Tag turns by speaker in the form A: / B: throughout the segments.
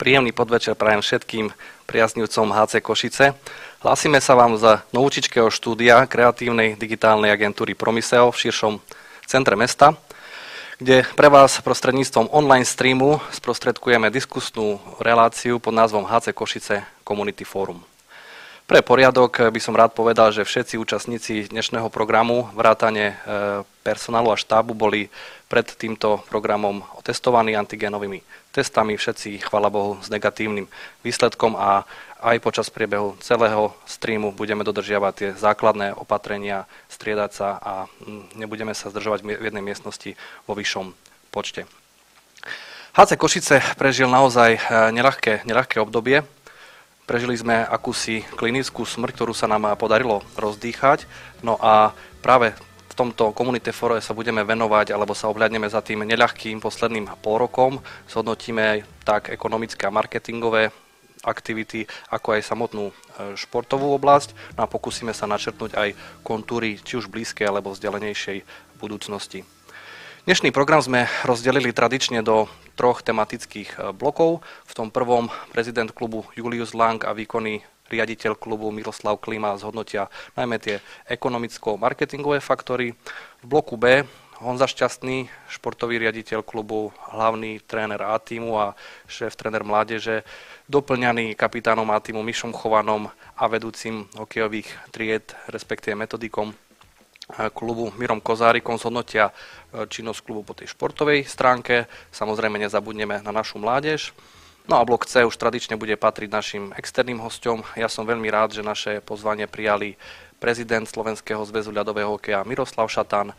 A: Príjemný podvečer prajem všetkým priaznivcom HC Košice. Hlásime sa vám z Novúčičkého štúdia kreatívnej digitálnej agentúry Promiseo v širšom centre mesta, kde pre vás prostredníctvom online streamu sprostredkujeme diskusnú reláciu pod názvom HC Košice Community Forum. Pre poriadok by som rád povedal, že všetci účastníci dnešného programu, vrátane e, personálu a štábu, boli pred týmto programom otestovaní antigénovými testami, všetci, chvala Bohu, s negatívnym výsledkom a aj počas priebehu celého streamu budeme dodržiavať tie základné opatrenia, striedať sa a nebudeme sa zdržovať v jednej miestnosti vo vyššom počte. HC Košice prežil naozaj e, neľahké, neľahké obdobie. Prežili sme akúsi klinickú smrť, ktorú sa nám podarilo rozdýchať. No a práve tomto komunite fóre sa budeme venovať alebo sa ohľadneme za tým neľahkým posledným pol rokom. Zhodnotíme tak ekonomické a marketingové aktivity, ako aj samotnú e, športovú oblasť no a pokúsime sa načrtnúť aj kontúry či už blízkej alebo vzdialenejšej budúcnosti. Dnešný program sme rozdelili tradične do troch tematických e, blokov. V tom prvom prezident klubu Julius Lang a výkonný riaditeľ klubu Miroslav Klima zhodnotia najmä tie ekonomicko-marketingové faktory. V bloku B Honza Šťastný, športový riaditeľ klubu, hlavný tréner A týmu a šéf tréner mládeže, doplňaný kapitánom A týmu Mišom Chovanom a vedúcim hokejových tried, respektíve metodikom klubu Mirom Kozárikom zhodnotia e, činnosť klubu po tej športovej stránke. Samozrejme nezabudneme na našu mládež. No a blok C už tradične bude patriť našim externým hostom. Ja som veľmi rád, že naše pozvanie prijali prezident Slovenského zväzu ľadového hokeja Miroslav Šatan,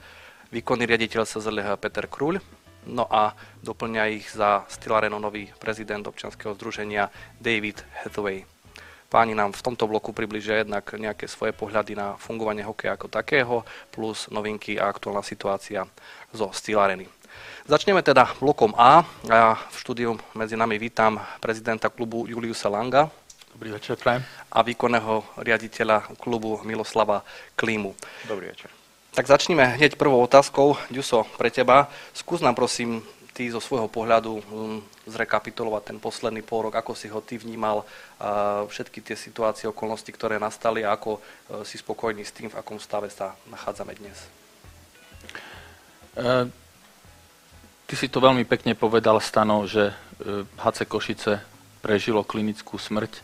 A: výkonný riaditeľ SZLH Peter Kruľ, no a doplňa ich za Stylareno nový prezident občanského združenia David Hathaway. Páni nám v tomto bloku približia jednak nejaké svoje pohľady na fungovanie hokeja ako takého, plus novinky a aktuálna situácia zo Stylareny. Začneme teda blokom A. Ja v štúdiu medzi nami vítam prezidenta klubu Juliusa Langa.
B: Dobrý večer, prajem.
A: A výkonného riaditeľa klubu Miloslava Klímu.
B: Dobrý večer.
A: Tak začneme hneď prvou otázkou. Ďuso, pre teba. Skús nám prosím ty zo svojho pohľadu um, zrekapitulovať ten posledný pol rok, ako si ho ty vnímal, všetky tie situácie, okolnosti, ktoré nastali a ako uh, si spokojný s tým, v akom stave sa nachádzame dnes.
B: Uh Ty si to veľmi pekne povedal, Stano, že HC e, Košice prežilo klinickú smrť. E,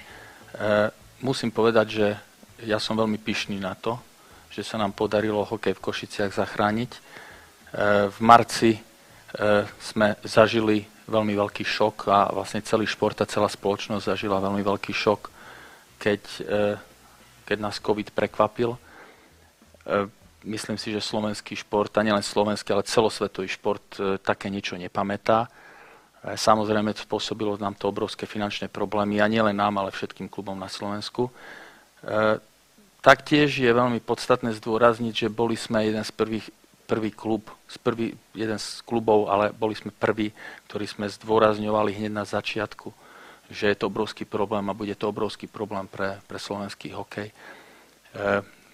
B: musím povedať, že ja som veľmi pyšný na to, že sa nám podarilo hokej v Košiciach zachrániť. E, v marci sme zažili veľmi veľký šok a vlastne celý šport a celá spoločnosť zažila veľmi veľký šok, keď, keď nás COVID prekvapil myslím si, že slovenský šport, a nielen slovenský, ale celosvetový šport e, také niečo nepamätá. E, samozrejme spôsobilo nám to obrovské finančné problémy a nielen nám, ale všetkým klubom na Slovensku. E, taktiež je veľmi podstatné zdôrazniť, že boli sme jeden z prvých, prvý klub, prvý, jeden z klubov, ale boli sme prví, ktorí sme zdôrazňovali hneď na začiatku, že je to obrovský problém a bude to obrovský problém pre, pre slovenský hokej.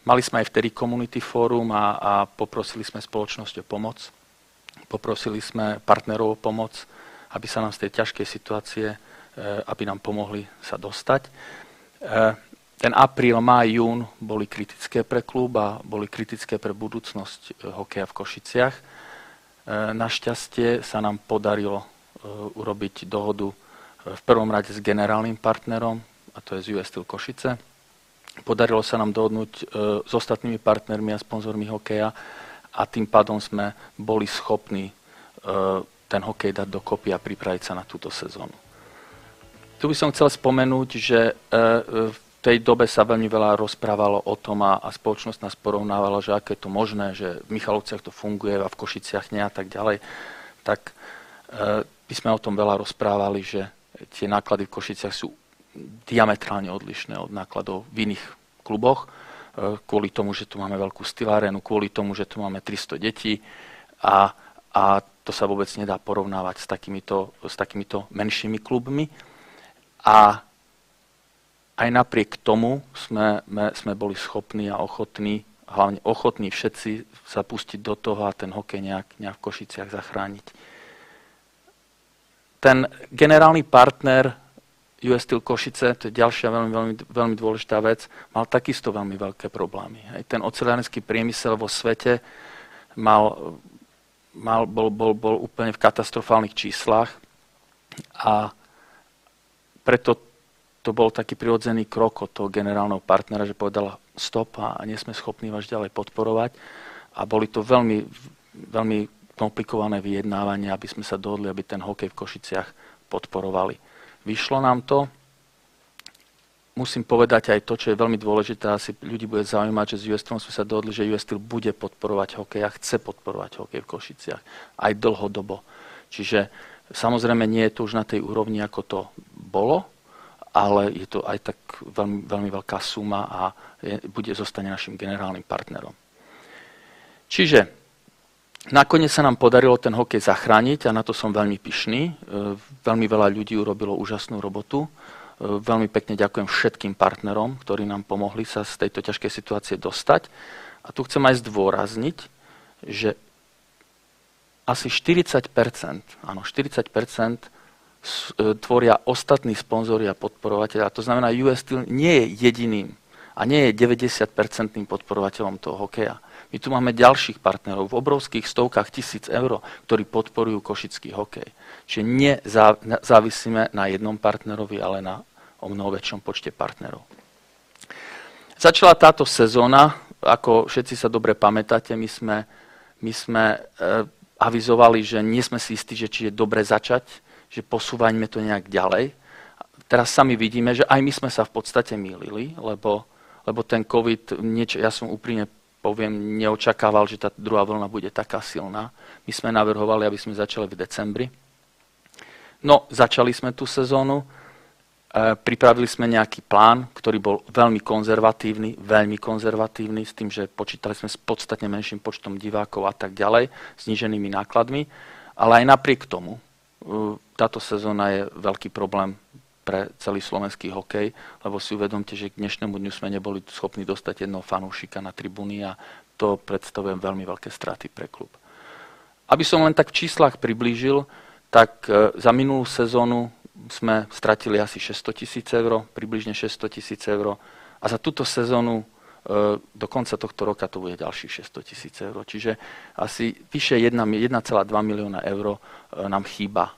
B: Mali sme aj vtedy Community Forum a, a poprosili sme spoločnosť o pomoc. Poprosili sme partnerov o pomoc, aby sa nám z tej ťažkej situácie, e, aby nám pomohli sa dostať. E, ten apríl, máj, jún boli kritické pre klub a boli kritické pre budúcnosť e, hokeja v Košiciach. Našťastie sa nám podarilo urobiť dohodu v prvom rade s generálnym partnerom, a to je z US Steel Košice, Podarilo sa nám dohodnúť e, s ostatnými partnermi a sponzormi hokeja a tým pádom sme boli schopní e, ten hokej dať dokopy a pripraviť sa na túto sezónu. Tu by som chcel spomenúť, že e, v tej dobe sa veľmi veľa rozprávalo o tom a, a spoločnosť nás porovnávala, že aké je to možné, že v Michalovciach to funguje a v Košiciach nie a tak ďalej. Tak by sme o tom veľa rozprávali, že tie náklady v Košiciach sú diametrálne odlišné od nákladov v iných kluboch, e, kvôli tomu, že tu máme veľkú stylárénu, kvôli tomu, že tu máme 300 detí a, a to sa vôbec nedá porovnávať s takýmito, s takýmito menšími klubmi. A aj napriek tomu sme, sme boli schopní a ochotní, hlavne ochotní všetci sa pustiť do toho a ten hokej nejak, nejak v Košiciach zachrániť. Ten generálny partner US Steel Košice, to je ďalšia veľmi, veľmi, veľmi dôležitá vec, mal takisto veľmi veľké problémy. Hej. Ten ocelárenský priemysel vo svete mal, mal, bol, bol, bol úplne v katastrofálnych číslach a preto to bol taký prirodzený krok od toho generálneho partnera, že povedala stop a nie sme schopní vás ďalej podporovať. A boli to veľmi, veľmi komplikované vyjednávania, aby sme sa dohodli, aby ten hokej v Košiciach podporovali. Vyšlo nám to. Musím povedať aj to, čo je veľmi dôležité, asi ľudí bude zaujímať, že s US sme sa dohodli, že US bude podporovať hokej a chce podporovať hokej v Košiciach aj dlhodobo. Čiže samozrejme nie je to už na tej úrovni, ako to bolo, ale je to aj tak veľmi, veľmi veľká suma a je, bude zostane našim generálnym partnerom. Čiže nakoniec sa nám podarilo ten hokej zachrániť a na to som veľmi pyšný. E, veľmi veľa ľudí urobilo úžasnú robotu. E, veľmi pekne ďakujem všetkým partnerom, ktorí nám pomohli sa z tejto ťažkej situácie dostať. A tu chcem aj zdôrazniť, že asi 40%, áno, 40% E, tvoria ostatní sponzori a podporovateľia. To znamená, US Steel nie je jediným a nie je 90-percentným podporovateľom toho hokeja. My tu máme ďalších partnerov v obrovských stovkách tisíc eur, ktorí podporujú košický hokej. Čiže nezávisíme na jednom partnerovi, ale na o mnoho väčšom počte partnerov. Začala táto sezóna, ako všetci sa dobre pamätáte, my sme, my sme e, avizovali, že nie sme si istí, že či je dobre začať že posúvaňme to nejak ďalej. Teraz sami vidíme, že aj my sme sa v podstate mýlili, lebo, lebo ten COVID, niečo, ja som úprimne poviem, neočakával, že tá druhá vlna bude taká silná. My sme navrhovali, aby sme začali v decembri. No, začali sme tú sezónu, e, pripravili sme nejaký plán, ktorý bol veľmi konzervatívny, veľmi konzervatívny, s tým, že počítali sme s podstatne menším počtom divákov a tak ďalej, zniženými nákladmi. Ale aj napriek tomu, táto sezóna je veľký problém pre celý slovenský hokej, lebo si uvedomte, že k dnešnému dňu sme neboli schopní dostať jedného fanúšika na tribúny a to predstavuje veľmi veľké straty pre klub. Aby som len tak v číslach priblížil, tak e, za minulú sezónu sme stratili asi 600 tisíc eur, približne 600 tisíc eur a za túto sezónu e, do konca tohto roka to bude ďalších 600 tisíc eur. Čiže asi vyše 1,2 milióna eur nám chýba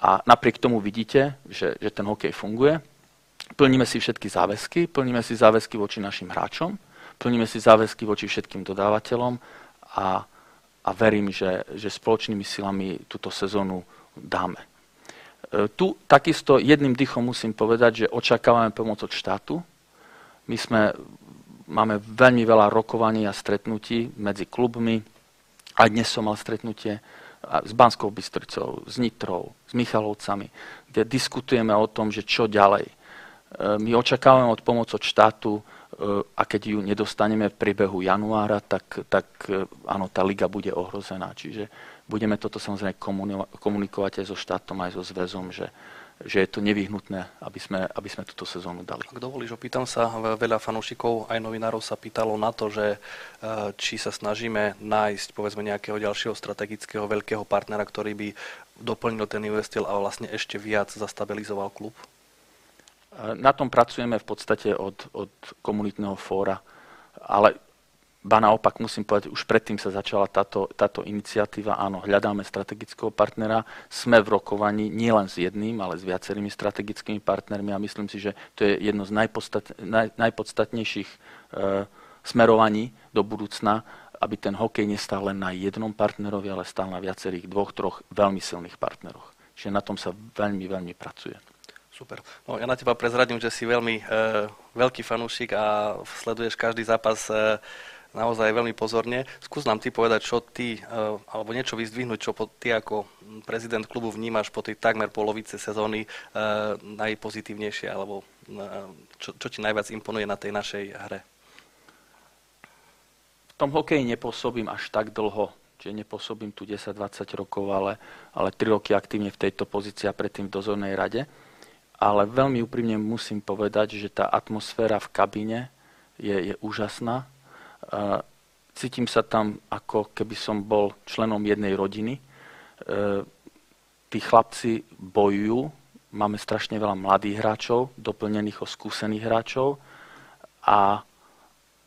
B: a napriek tomu vidíte, že, že ten hokej funguje. Plníme si všetky záväzky, plníme si záväzky voči našim hráčom, plníme si záväzky voči všetkým dodávateľom a, a verím, že, že spoločnými silami túto sezónu dáme. E, tu takisto jedným dychom musím povedať, že očakávame pomoc od štátu. My sme, máme veľmi veľa rokovaní a stretnutí medzi klubmi. Aj dnes som mal stretnutie s Banskou Bystricou, s Nitrou, s Michalovcami, kde diskutujeme o tom, že čo ďalej. E, my očakávame od pomoc od štátu e, a keď ju nedostaneme v priebehu januára, tak, tak e, áno, tá liga bude ohrozená. Čiže budeme toto samozrejme komunikovať aj so štátom, aj so zväzom, že, že je to nevyhnutné, aby sme, aby sme túto sezónu dali.
A: Ak dovolíš, opýtam sa, veľa fanúšikov aj novinárov sa pýtalo na to, že e, či sa snažíme nájsť povedzme nejakého ďalšieho strategického veľkého partnera, ktorý by doplnil ten investil a vlastne ešte viac zastabilizoval klub?
B: E, na tom pracujeme v podstate od, od komunitného fóra, ale Ba naopak musím povedať, už predtým sa začala táto, táto iniciatíva. Áno, hľadáme strategického partnera. Sme v rokovaní nielen s jedným, ale s viacerými strategickými partnermi a myslím si, že to je jedno z najpodstat, naj, najpodstatnejších e, smerovaní do budúcna, aby ten hokej nestal len na jednom partnerovi, ale stál na viacerých dvoch, troch veľmi silných partneroch. Čiže na tom sa veľmi, veľmi pracuje.
A: Super. No, ja na teba prezradím, že si veľmi e, veľký fanúšik a sleduješ každý zápas e, naozaj veľmi pozorne. Skús nám ty povedať, čo ty, eh, alebo niečo vyzdvihnúť, čo ty ako prezident klubu vnímaš po tej takmer polovice sezóny eh, najpozitívnejšie, alebo eh, čo, čo ti najviac imponuje na tej našej hre?
B: V tom hokeji nepôsobím až tak dlho, čiže nepôsobím tu 10-20 rokov, ale, ale 3 roky aktívne v tejto pozícii a predtým v dozornej rade. Ale veľmi úprimne musím povedať, že tá atmosféra v kabíne je, je úžasná cítim sa tam, ako keby som bol členom jednej rodiny. E, tí chlapci bojujú, máme strašne veľa mladých hráčov, doplnených o skúsených hráčov a,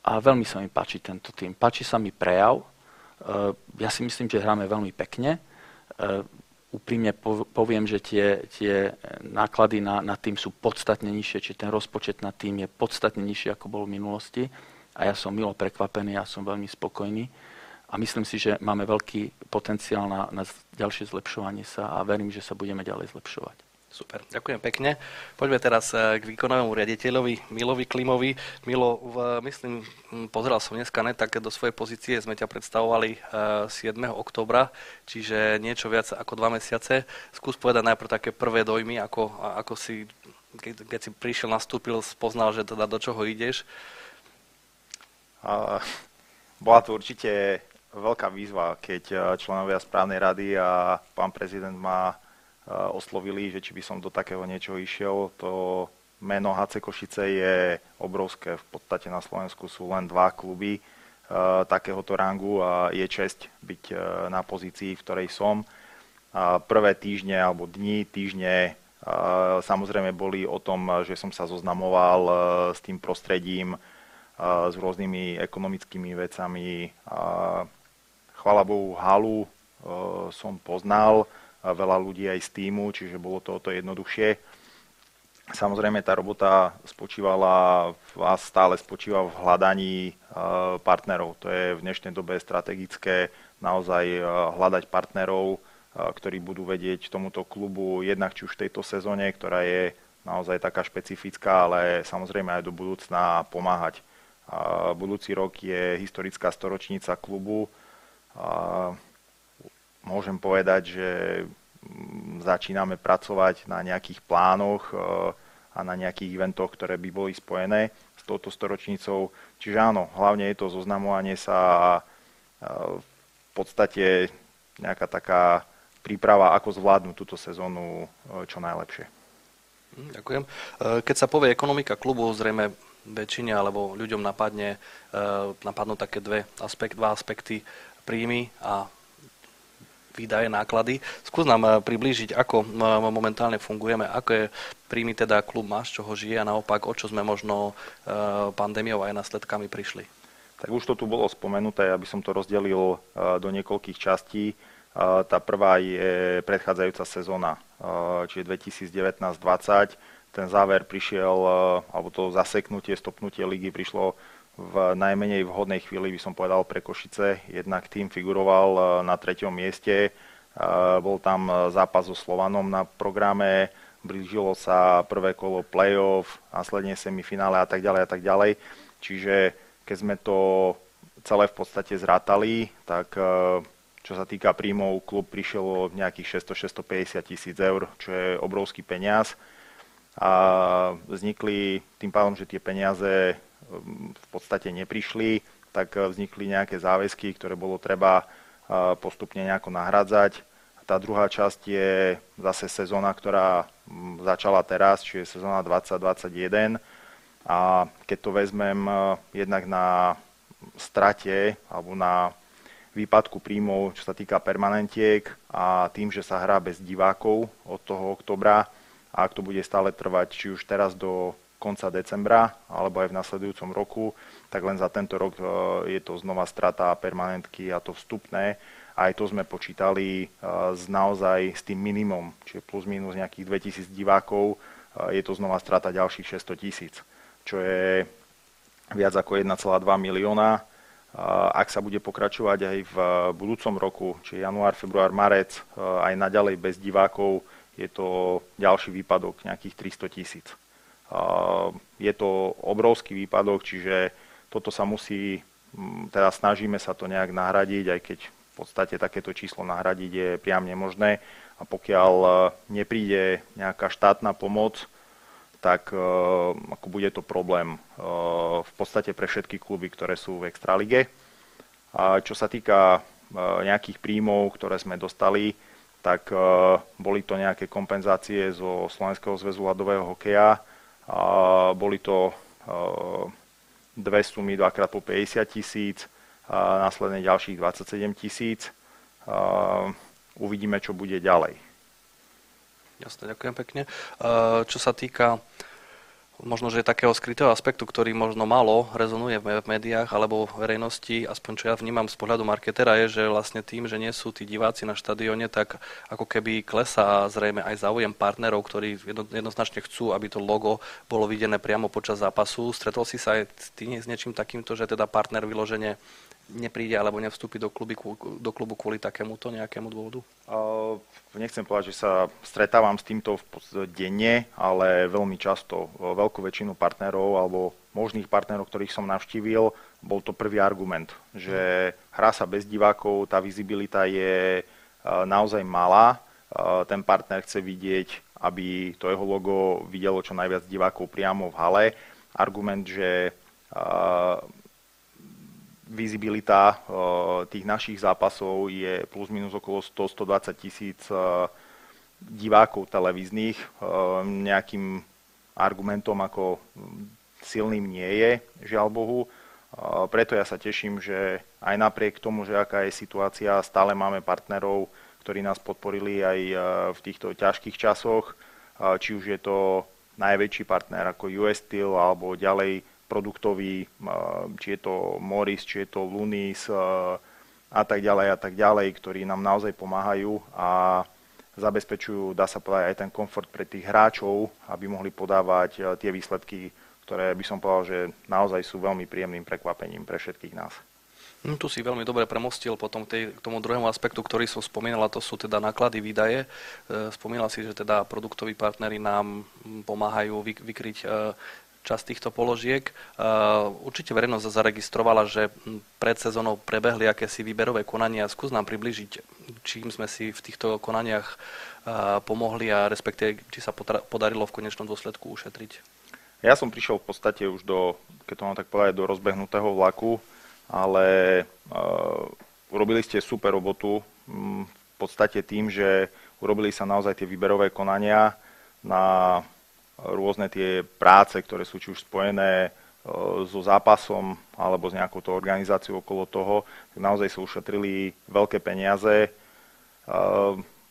B: a veľmi sa mi páči tento tým. Páči sa mi prejav. E, ja si myslím, že hráme veľmi pekne. E, úprimne poviem, že tie, tie náklady na, na tým sú podstatne nižšie, či ten rozpočet na tým je podstatne nižší, ako bol v minulosti. A ja som milo prekvapený, ja som veľmi spokojný. A myslím si, že máme veľký potenciál na, na ďalšie zlepšovanie sa a verím, že sa budeme ďalej zlepšovať.
A: Super, ďakujem pekne. Poďme teraz eh, k výkonovému riaditeľovi Milovi Klimovi. Milo, v, myslím, hm, pozeral som dneska ne, tak do svojej pozície sme ťa predstavovali 7. Eh, oktobra, čiže niečo viac ako dva mesiace. Skús povedať najprv také prvé dojmy, ako, ako si, keď, keď si prišiel, nastúpil, spoznal, že teda do čoho ideš.
C: Bola to určite veľká výzva, keď eh, členovia správnej rady a pán prezident ma oslovili, že či by som do takého niečoho išiel. To meno HC Košice je obrovské. V podstate na Slovensku sú len dva kluby uh, takéhoto rangu a je čest byť na pozícii, v ktorej som. Prvé týždne alebo dni, týždne samozrejme boli o tom, že som sa zoznamoval s tým prostredím, s rôznymi ekonomickými vecami. Chvala Bohu, halu uh, som poznal, veľa ľudí aj z týmu, čiže bolo to o to jednoduchšie. Samozrejme, tá robota spočívala a stále spočíva v hľadaní e, partnerov. To je v dnešnej dobe strategické naozaj e, hľadať partnerov, e, ktorí budú vedieť tomuto klubu jednak či už v tejto sezóne, ktorá je naozaj taká špecifická, ale samozrejme aj do budúcna pomáhať. Budúci rok je historická storočnica klubu môžem povedať, že mm, začíname pracovať na nejakých plánoch e, a na nejakých eventoch, ktoré by boli spojené s touto storočnicou. Čiže áno, hlavne je to zoznamovanie sa a e, v podstate nejaká taká príprava, ako zvládnuť túto sezónu e, čo najlepšie.
A: Hm, ďakujem. Keď sa povie ekonomika klubu, zrejme väčšine alebo ľuďom napadne, napadnú také dve aspekt, dva aspekty príjmy a výdaje, náklady. Skús nám eh, priblížiť, ako eh, momentálne fungujeme, je príjmy teda klub z čoho žije a naopak, o čo sme možno eh, pandémiou aj následkami prišli.
C: Tak už to tu bolo spomenuté, aby som to rozdelil do niekoľkých častí. Tá prvá je predchádzajúca sezóna, čiže 2019-20. Ten záver prišiel, alebo to zaseknutie, stopnutie ligy prišlo v najmenej vhodnej chvíli, by som povedal, pre Košice. Jednak tým figuroval e, na treťom mieste, e, bol tam e, zápas so Slovanom na programe, blížilo sa prvé kolo play-off, následne semifinále a tak ďalej a tak ďalej. Čiže keď sme to celé v podstate zrátali, tak čo sa týka príjmov, klub prišiel o nejakých 600-650 tisíc eur, čo je obrovský peniaz. A vznikli tým pádom, že tie peniaze v podstate neprišli, tak vznikli nejaké záväzky, ktoré bolo treba postupne nejako nahradzať. Tá druhá časť je zase sezóna, ktorá začala teraz, čiže sezóna 2021. A keď to vezmem jednak na strate alebo na výpadku príjmov, čo sa týka permanentiek a tým, že sa hrá bez divákov od toho oktobra a ak to bude stále trvať, či už teraz do konca decembra alebo aj v nasledujúcom roku, tak len za tento rok e, je to znova strata permanentky a to vstupné. Aj to sme počítali e, s naozaj s tým minimum, čiže plus minus nejakých 2000 divákov, e, je to znova strata ďalších 600 tisíc, čo je viac ako 1,2 milióna. Ak sa bude pokračovať aj v budúcom roku, či január, február, marec, aj naďalej bez divákov, je to ďalší výpadok nejakých 300 tisíc. Je to obrovský výpadok, čiže toto sa musí, teda snažíme sa to nejak nahradiť, aj keď v podstate takéto číslo nahradiť je priam nemožné. A pokiaľ e, nepríde nejaká štátna pomoc, tak e, ako bude to problém e, v podstate pre všetky kluby, ktoré sú v Extralige. A čo sa týka nejakých príjmov, ktoré sme dostali, tak boli to nejaké kompenzácie zo Slovenského zväzu ľadového hokeja, boli to dve sumy, dvakrát po 50 tisíc, následne ďalších 27 tisíc. Uvidíme, čo bude ďalej.
A: Jasne, ďakujem pekne. Čo sa týka možno, že takého skrytého aspektu, ktorý možno malo rezonuje v médiách alebo v verejnosti, aspoň čo ja vnímam z pohľadu marketera, je, že vlastne tým, že nie sú tí diváci na štadióne, tak ako keby klesá zrejme aj záujem partnerov, ktorí jednoznačne chcú, aby to logo bolo videné priamo počas zápasu. Stretol si sa aj s niečím takýmto, že teda partner vyložene nepríde alebo nevstúpi do, kluby, do klubu kvôli takémuto nejakému dôvodu? Uh,
C: nechcem povedať, že sa stretávam s týmto denne, ale veľmi často veľkú väčšinu partnerov alebo možných partnerov, ktorých som navštívil, bol to prvý argument, že hrá sa bez divákov, tá vizibilita je naozaj malá, ten partner chce vidieť, aby to jeho logo videlo čo najviac divákov priamo v hale. Argument, že vizibilita tých našich zápasov je plus minus okolo 100-120 tisíc divákov televíznych. Nejakým argumentom ako silným nie je, žiaľ Bohu. Preto ja sa teším, že aj napriek tomu, že aká je situácia, stále máme partnerov, ktorí nás podporili aj v týchto ťažkých časoch. Či už je to najväčší partner ako US Steel alebo ďalej produktový, či je to Morris, či je to Lunis a tak ďalej a tak ďalej, ktorí nám naozaj pomáhajú a zabezpečujú, dá sa povedať, aj ten komfort pre tých hráčov, aby mohli podávať tie výsledky, ktoré by som povedal, že naozaj sú veľmi príjemným prekvapením pre všetkých nás.
A: No, tu si veľmi dobre premostil potom k, k tomu druhému aspektu, ktorý som spomínal, a to sú teda náklady, výdaje. E, spomínal si, že teda produktoví partnery nám pomáhajú vy, vykryť e, časť týchto položiek. Určite verejnosť zaregistrovala, že pred sezónou prebehli akési výberové konania. Skús nám približiť, čím sme si v týchto konaniach pomohli a respektíve, či sa podarilo v konečnom dôsledku ušetriť.
C: Ja som prišiel v podstate už do, keď to mám tak povedať, do rozbehnutého vlaku, ale uh, urobili ste super robotu v podstate tým, že urobili sa naozaj tie výberové konania na rôzne tie práce, ktoré sú či už spojené e, so zápasom alebo s nejakou to organizáciou okolo toho, tak naozaj sa ušetrili veľké peniaze. E,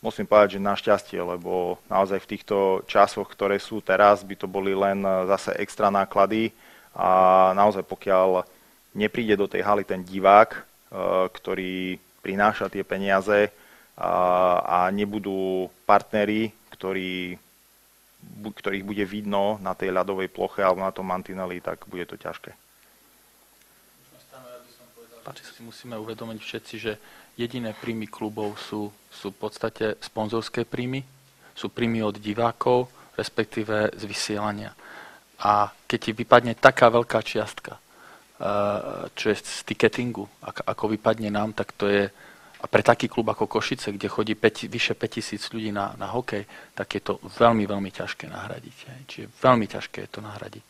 C: musím povedať, že našťastie, lebo naozaj v týchto časoch, ktoré sú teraz, by to boli len zase extra náklady a naozaj pokiaľ nepríde do tej haly ten divák, e, ktorý prináša tie peniaze a nebudú partneri, ktorí ktorých bude vidno na tej ľadovej ploche alebo na tom mantineli, tak bude to ťažké.
B: Páči si musíme uvedomiť všetci, že jediné príjmy klubov sú, sú v podstate sponzorské príjmy, sú príjmy od divákov, respektíve z vysielania. A keď ti vypadne taká veľká čiastka, eh, čo je z ticketingu, ako vypadne nám, tak to je a pre taký klub ako Košice, kde chodí 5, vyše 5000 ľudí na, na hokej, tak je to veľmi, veľmi ťažké nahradiť. Hej. Čiže veľmi ťažké je to nahradiť.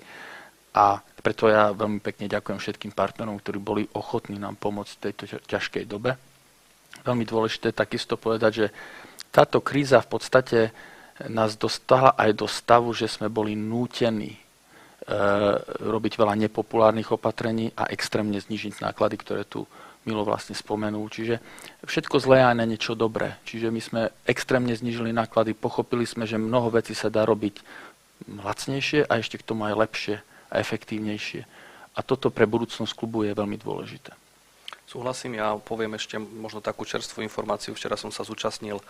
B: A preto ja veľmi pekne ďakujem všetkým partnerom, ktorí boli ochotní nám pomôcť v tejto ťažkej dobe. Veľmi dôležité takisto povedať, že táto kríza v podstate nás dostala aj do stavu, že sme boli nútení e, robiť veľa nepopulárnych opatrení a extrémne znižiť náklady, ktoré tu Milo vlastne spomenul. Čiže všetko zlé aj na niečo dobré. Čiže my sme extrémne znižili náklady, pochopili sme, že mnoho vecí sa dá robiť lacnejšie a ešte k tomu aj lepšie a efektívnejšie. A toto pre budúcnosť klubu je veľmi dôležité.
A: Súhlasím, ja poviem ešte možno takú čerstvú informáciu. Včera som sa zúčastnil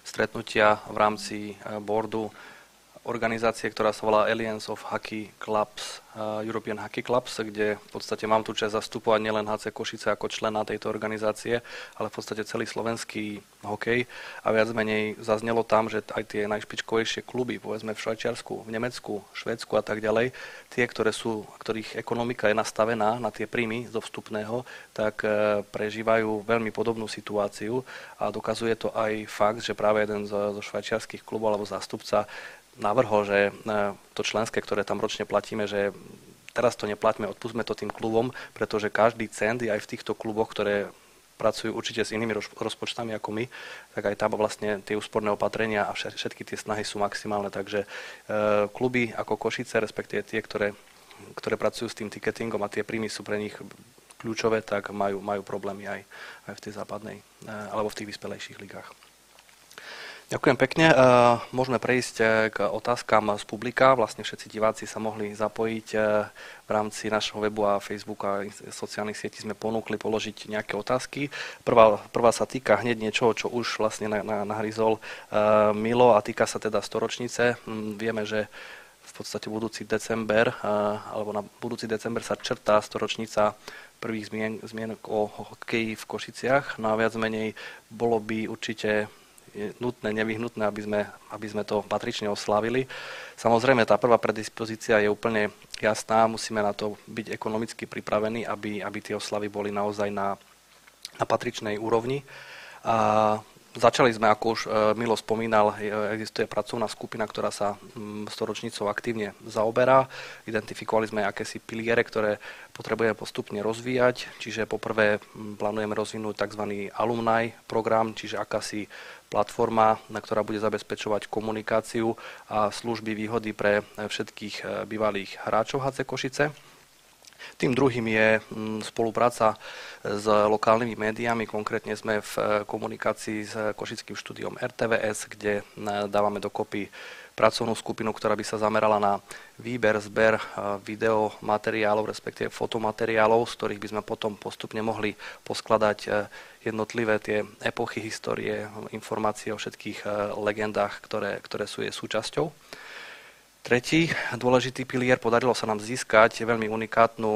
A: stretnutia v rámci eh, boardu organizácie, ktorá sa volá Alliance of Hockey Clubs, uh, European Hockey Clubs, kde v podstate mám tu čas zastupovať nielen HC Košice ako člena tejto organizácie, ale v podstate celý slovenský hokej. A viac menej zaznelo tam, že aj tie najšpičkovejšie kluby, povedzme v Švajčiarsku, v Nemecku, Švedsku a tak ďalej, tie, ktoré sú, ktorých ekonomika je nastavená na tie príjmy zo vstupného, tak uh, prežívajú veľmi podobnú situáciu. A dokazuje to aj fakt, že práve jeden zo, zo švajčiarských klubov alebo zástupca navrhol, že e, to členské, ktoré tam ročne platíme, že teraz to neplatíme, odpustme to tým klubom, pretože každý cent je aj v týchto kluboch, ktoré pracujú určite s inými rozpočtami ako my, tak aj tam vlastne tie úsporné opatrenia a všetky tie snahy sú maximálne. Takže e, kluby ako Košice, respektíve tie, ktoré, ktoré pracujú s tým ticketingom a tie príjmy sú pre nich kľúčové, tak majú, majú problémy aj, aj v tej západnej e, alebo v tých vyspelejších ligách. Ďakujem pekne. Môžeme prejsť k otázkam z publika. Vlastne všetci diváci sa mohli zapojiť v rámci našho webu a Facebooku a sociálnych sietí sme ponúkli položiť nejaké otázky. Prvá, prvá sa týka hneď niečoho, čo už vlastne nahryzol Milo a týka sa teda storočnice. Vieme, že v podstate budúci december, alebo na budúci december sa črtá storočnica prvých zmien, zmien o hokeji v Košiciach. No a viac menej bolo by určite nutné, nevyhnutné, aby sme, aby sme to patrične oslavili. Samozrejme, tá prvá predispozícia je úplne jasná, musíme na to byť ekonomicky pripravení, aby, aby tie oslavy boli naozaj na, na patričnej úrovni. A Začali sme, ako už e, Milo spomínal, e, existuje pracovná skupina, ktorá sa storočnicou aktívne zaoberá. Identifikovali sme akési piliere, ktoré potrebujeme postupne rozvíjať. Čiže poprvé plánujeme rozvinúť tzv. alumni program, čiže akási platforma, ktorá bude zabezpečovať komunikáciu a služby výhody pre všetkých e, bývalých hráčov HC Košice. Tým druhým je mm, spolupráca s lokálnymi médiami. Konkrétne sme v eh, komunikácii s Košickým štúdiom RTVS, kde eh, dávame dokopy pracovnú skupinu, ktorá by sa zamerala na výber, zber videomateriálov, respektíve fotomateriálov, z ktorých by sme potom postupne mohli poskladať jednotlivé tie epochy histórie, informácie o všetkých legendách, ktoré, ktoré sú jej súčasťou. Tretí dôležitý pilier, podarilo sa nám získať veľmi unikátnu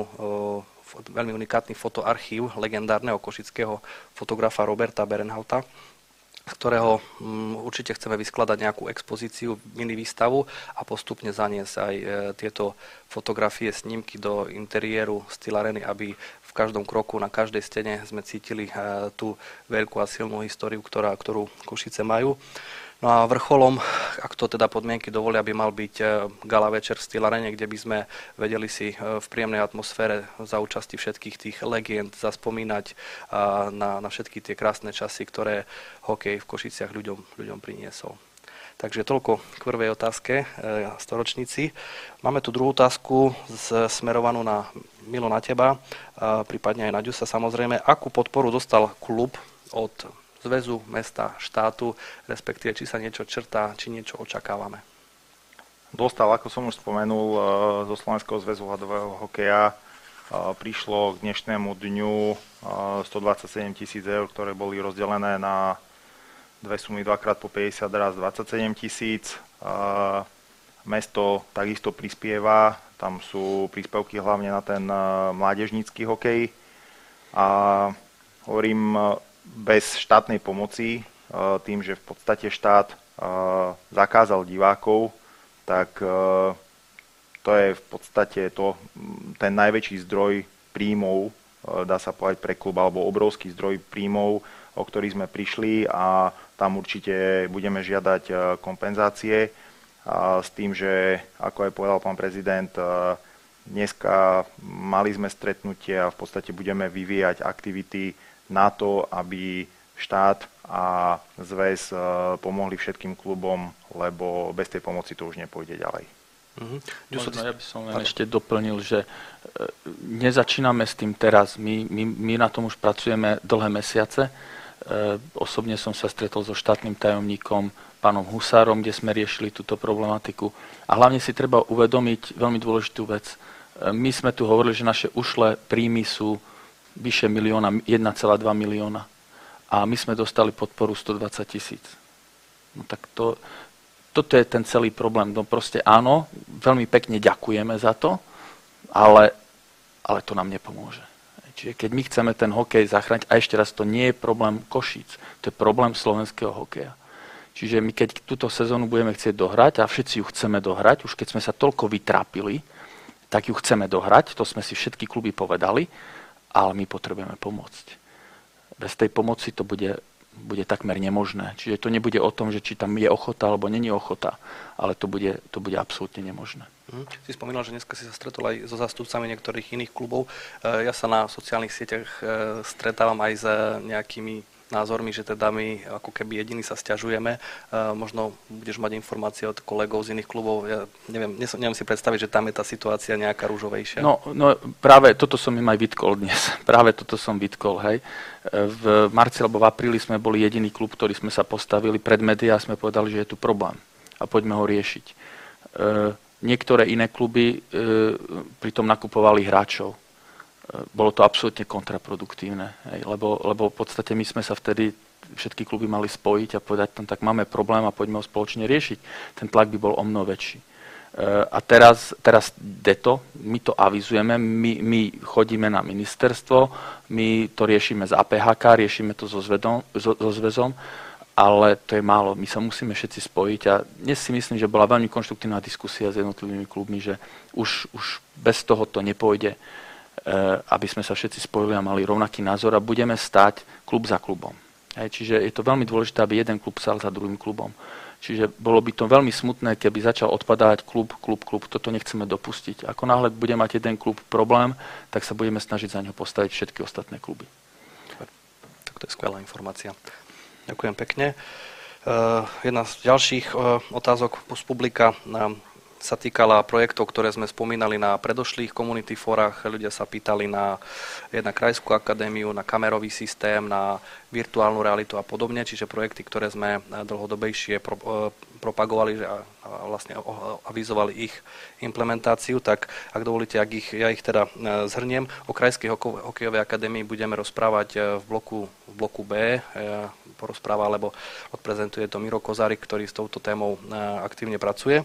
A: veľmi unikátny fotoarchív legendárneho košického fotografa Roberta Berenhauta, z ktorého mm, určite chceme vyskladať nejakú expozíciu, mini výstavu a postupne zaniesť aj e, tieto fotografie, snímky do interiéru stylareny, aby v každom kroku, na každej stene sme cítili e, tú veľkú a silnú históriu, ktorá, ktorú Košice majú. No a vrcholom, ak to teda podmienky dovolia, by mal byť e, gala večer v Stylarene, kde by sme vedeli si e, v príjemnej atmosfére za účasti všetkých tých legend zaspomínať na, na všetky tie krásne časy, ktoré hokej v Košiciach ľuďom, ľuďom priniesol. Takže toľko k prvej otázke, e, storočníci. Máme tu druhú otázku smerovanú na Milo na teba, prípadne aj na Ďusa samozrejme. Akú podporu dostal klub od zväzu, mesta, štátu, respektíve či sa niečo črtá, či niečo očakávame.
C: Dostal, ako som už spomenul, e, zo Slovenského zväzu ľadového hokeja e, prišlo k dnešnému dňu 127 e, tisíc eur, ktoré boli rozdelené na dve sumy dvakrát po 50 raz 27 tisíc. Mesto takisto prispieva, tam sú príspevky hlavne na ten mládežnícky hokej. A hovorím, bez štátnej pomoci, e, tým, že v podstate štát e, zakázal divákov, tak e, to je v podstate to, ten najväčší zdroj príjmov, dá sa povedať pre klub, alebo obrovský zdroj príjmov, o ktorý sme prišli a tam určite budeme žiadať kompenzácie. S tým, že ako aj povedal pán prezident, dneska mali sme stretnutie a v podstate budeme vyvíjať aktivity na to, aby štát a zväz e, pomohli všetkým klubom, lebo bez tej pomoci to už nepôjde ďalej.
B: Mm-hmm. Možno ja by som len ešte doplnil, že e, nezačíname s tým teraz. My, my, my na tom už pracujeme dlhé mesiace. E, osobne som sa stretol so štátnym tajomníkom pánom Husárom, kde sme riešili túto problematiku. A hlavne si treba uvedomiť veľmi dôležitú vec. My sme tu hovorili, že naše ušlé príjmy sú vyše milióna, 1,2 milióna. A my sme dostali podporu 120 tisíc. No tak to, toto je ten celý problém. No proste áno, veľmi pekne ďakujeme za to, ale, ale to nám nepomôže. Čiže keď my chceme ten hokej zachrániť, a ešte raz, to nie je problém Košíc, to je problém slovenského hokeja. Čiže my keď túto sezónu budeme chcieť dohrať, a všetci ju chceme dohrať, už keď sme sa toľko vytrápili, tak ju chceme dohrať, to sme si všetky kluby povedali, ale my potrebujeme pomôcť. Bez tej pomoci to bude, bude takmer nemožné. Čiže to nebude o tom, že či tam je ochota alebo není ochota, ale to bude, to bude absolútne nemožné.
A: Mhm. Si spomínal, že dneska si sa stretol aj so zastupcami niektorých iných klubov. E, ja sa na sociálnych sieťach e, stretávam aj s nejakými názormi, že teda my ako keby jediní sa stiažujeme. Možno budeš mať informácie od kolegov z iných klubov. Ja neviem, neviem si predstaviť, že tam je tá situácia nejaká rúžovejšia.
B: No, no práve toto som im aj vytkol dnes. Práve toto som vytkol, hej. V marci alebo v apríli sme boli jediný klub, ktorý sme sa postavili pred médiá a sme povedali, že je tu problém a poďme ho riešiť. E, niektoré iné kluby e, pritom nakupovali hráčov bolo to absolútne kontraproduktívne, hej, lebo, lebo v podstate my sme sa vtedy všetky kluby mali spojiť a povedať tam, tak máme problém a poďme ho spoločne riešiť. Ten tlak by bol o mnoho väčší. E, a teraz, teraz to, my to avizujeme, my, my chodíme na ministerstvo, my to riešime z APHK, riešime to so, zvedom, so, so zväzom, ale to je málo. My sa musíme všetci spojiť a dnes si myslím, že bola veľmi konštruktívna diskusia s jednotlivými klubmi, že už, už bez toho to nepôjde aby sme sa všetci spojili a mali rovnaký názor a budeme stať klub za klubom. Čiže je to veľmi dôležité, aby jeden klub stal za druhým klubom. Čiže bolo by to veľmi smutné, keby začal odpadať klub, klub, klub. Toto nechceme dopustiť. Ako náhle bude mať jeden klub problém, tak sa budeme snažiť za ňo postaviť všetky ostatné kluby.
A: Tak to je skvelá informácia. Ďakujem pekne. Uh, jedna z ďalších uh, otázok z publika. Sa týkala projektov, ktoré sme spomínali na predošlých komunity fórach. Ľudia sa pýtali na jedna krajskú akadémiu, na kamerový systém, na virtuálnu realitu a podobne, čiže projekty, ktoré sme dlhodobejšie pro, e, propagovali a, a vlastne avizovali ich implementáciu, tak ak dovolíte, ak ich, ja ich teda e, zhrniem, o Krajskej hokejovej akadémii budeme rozprávať e, v bloku, v bloku B, porozpráva, alebo odprezentuje to Miro Kozárik, ktorý s touto témou aktívne pracuje.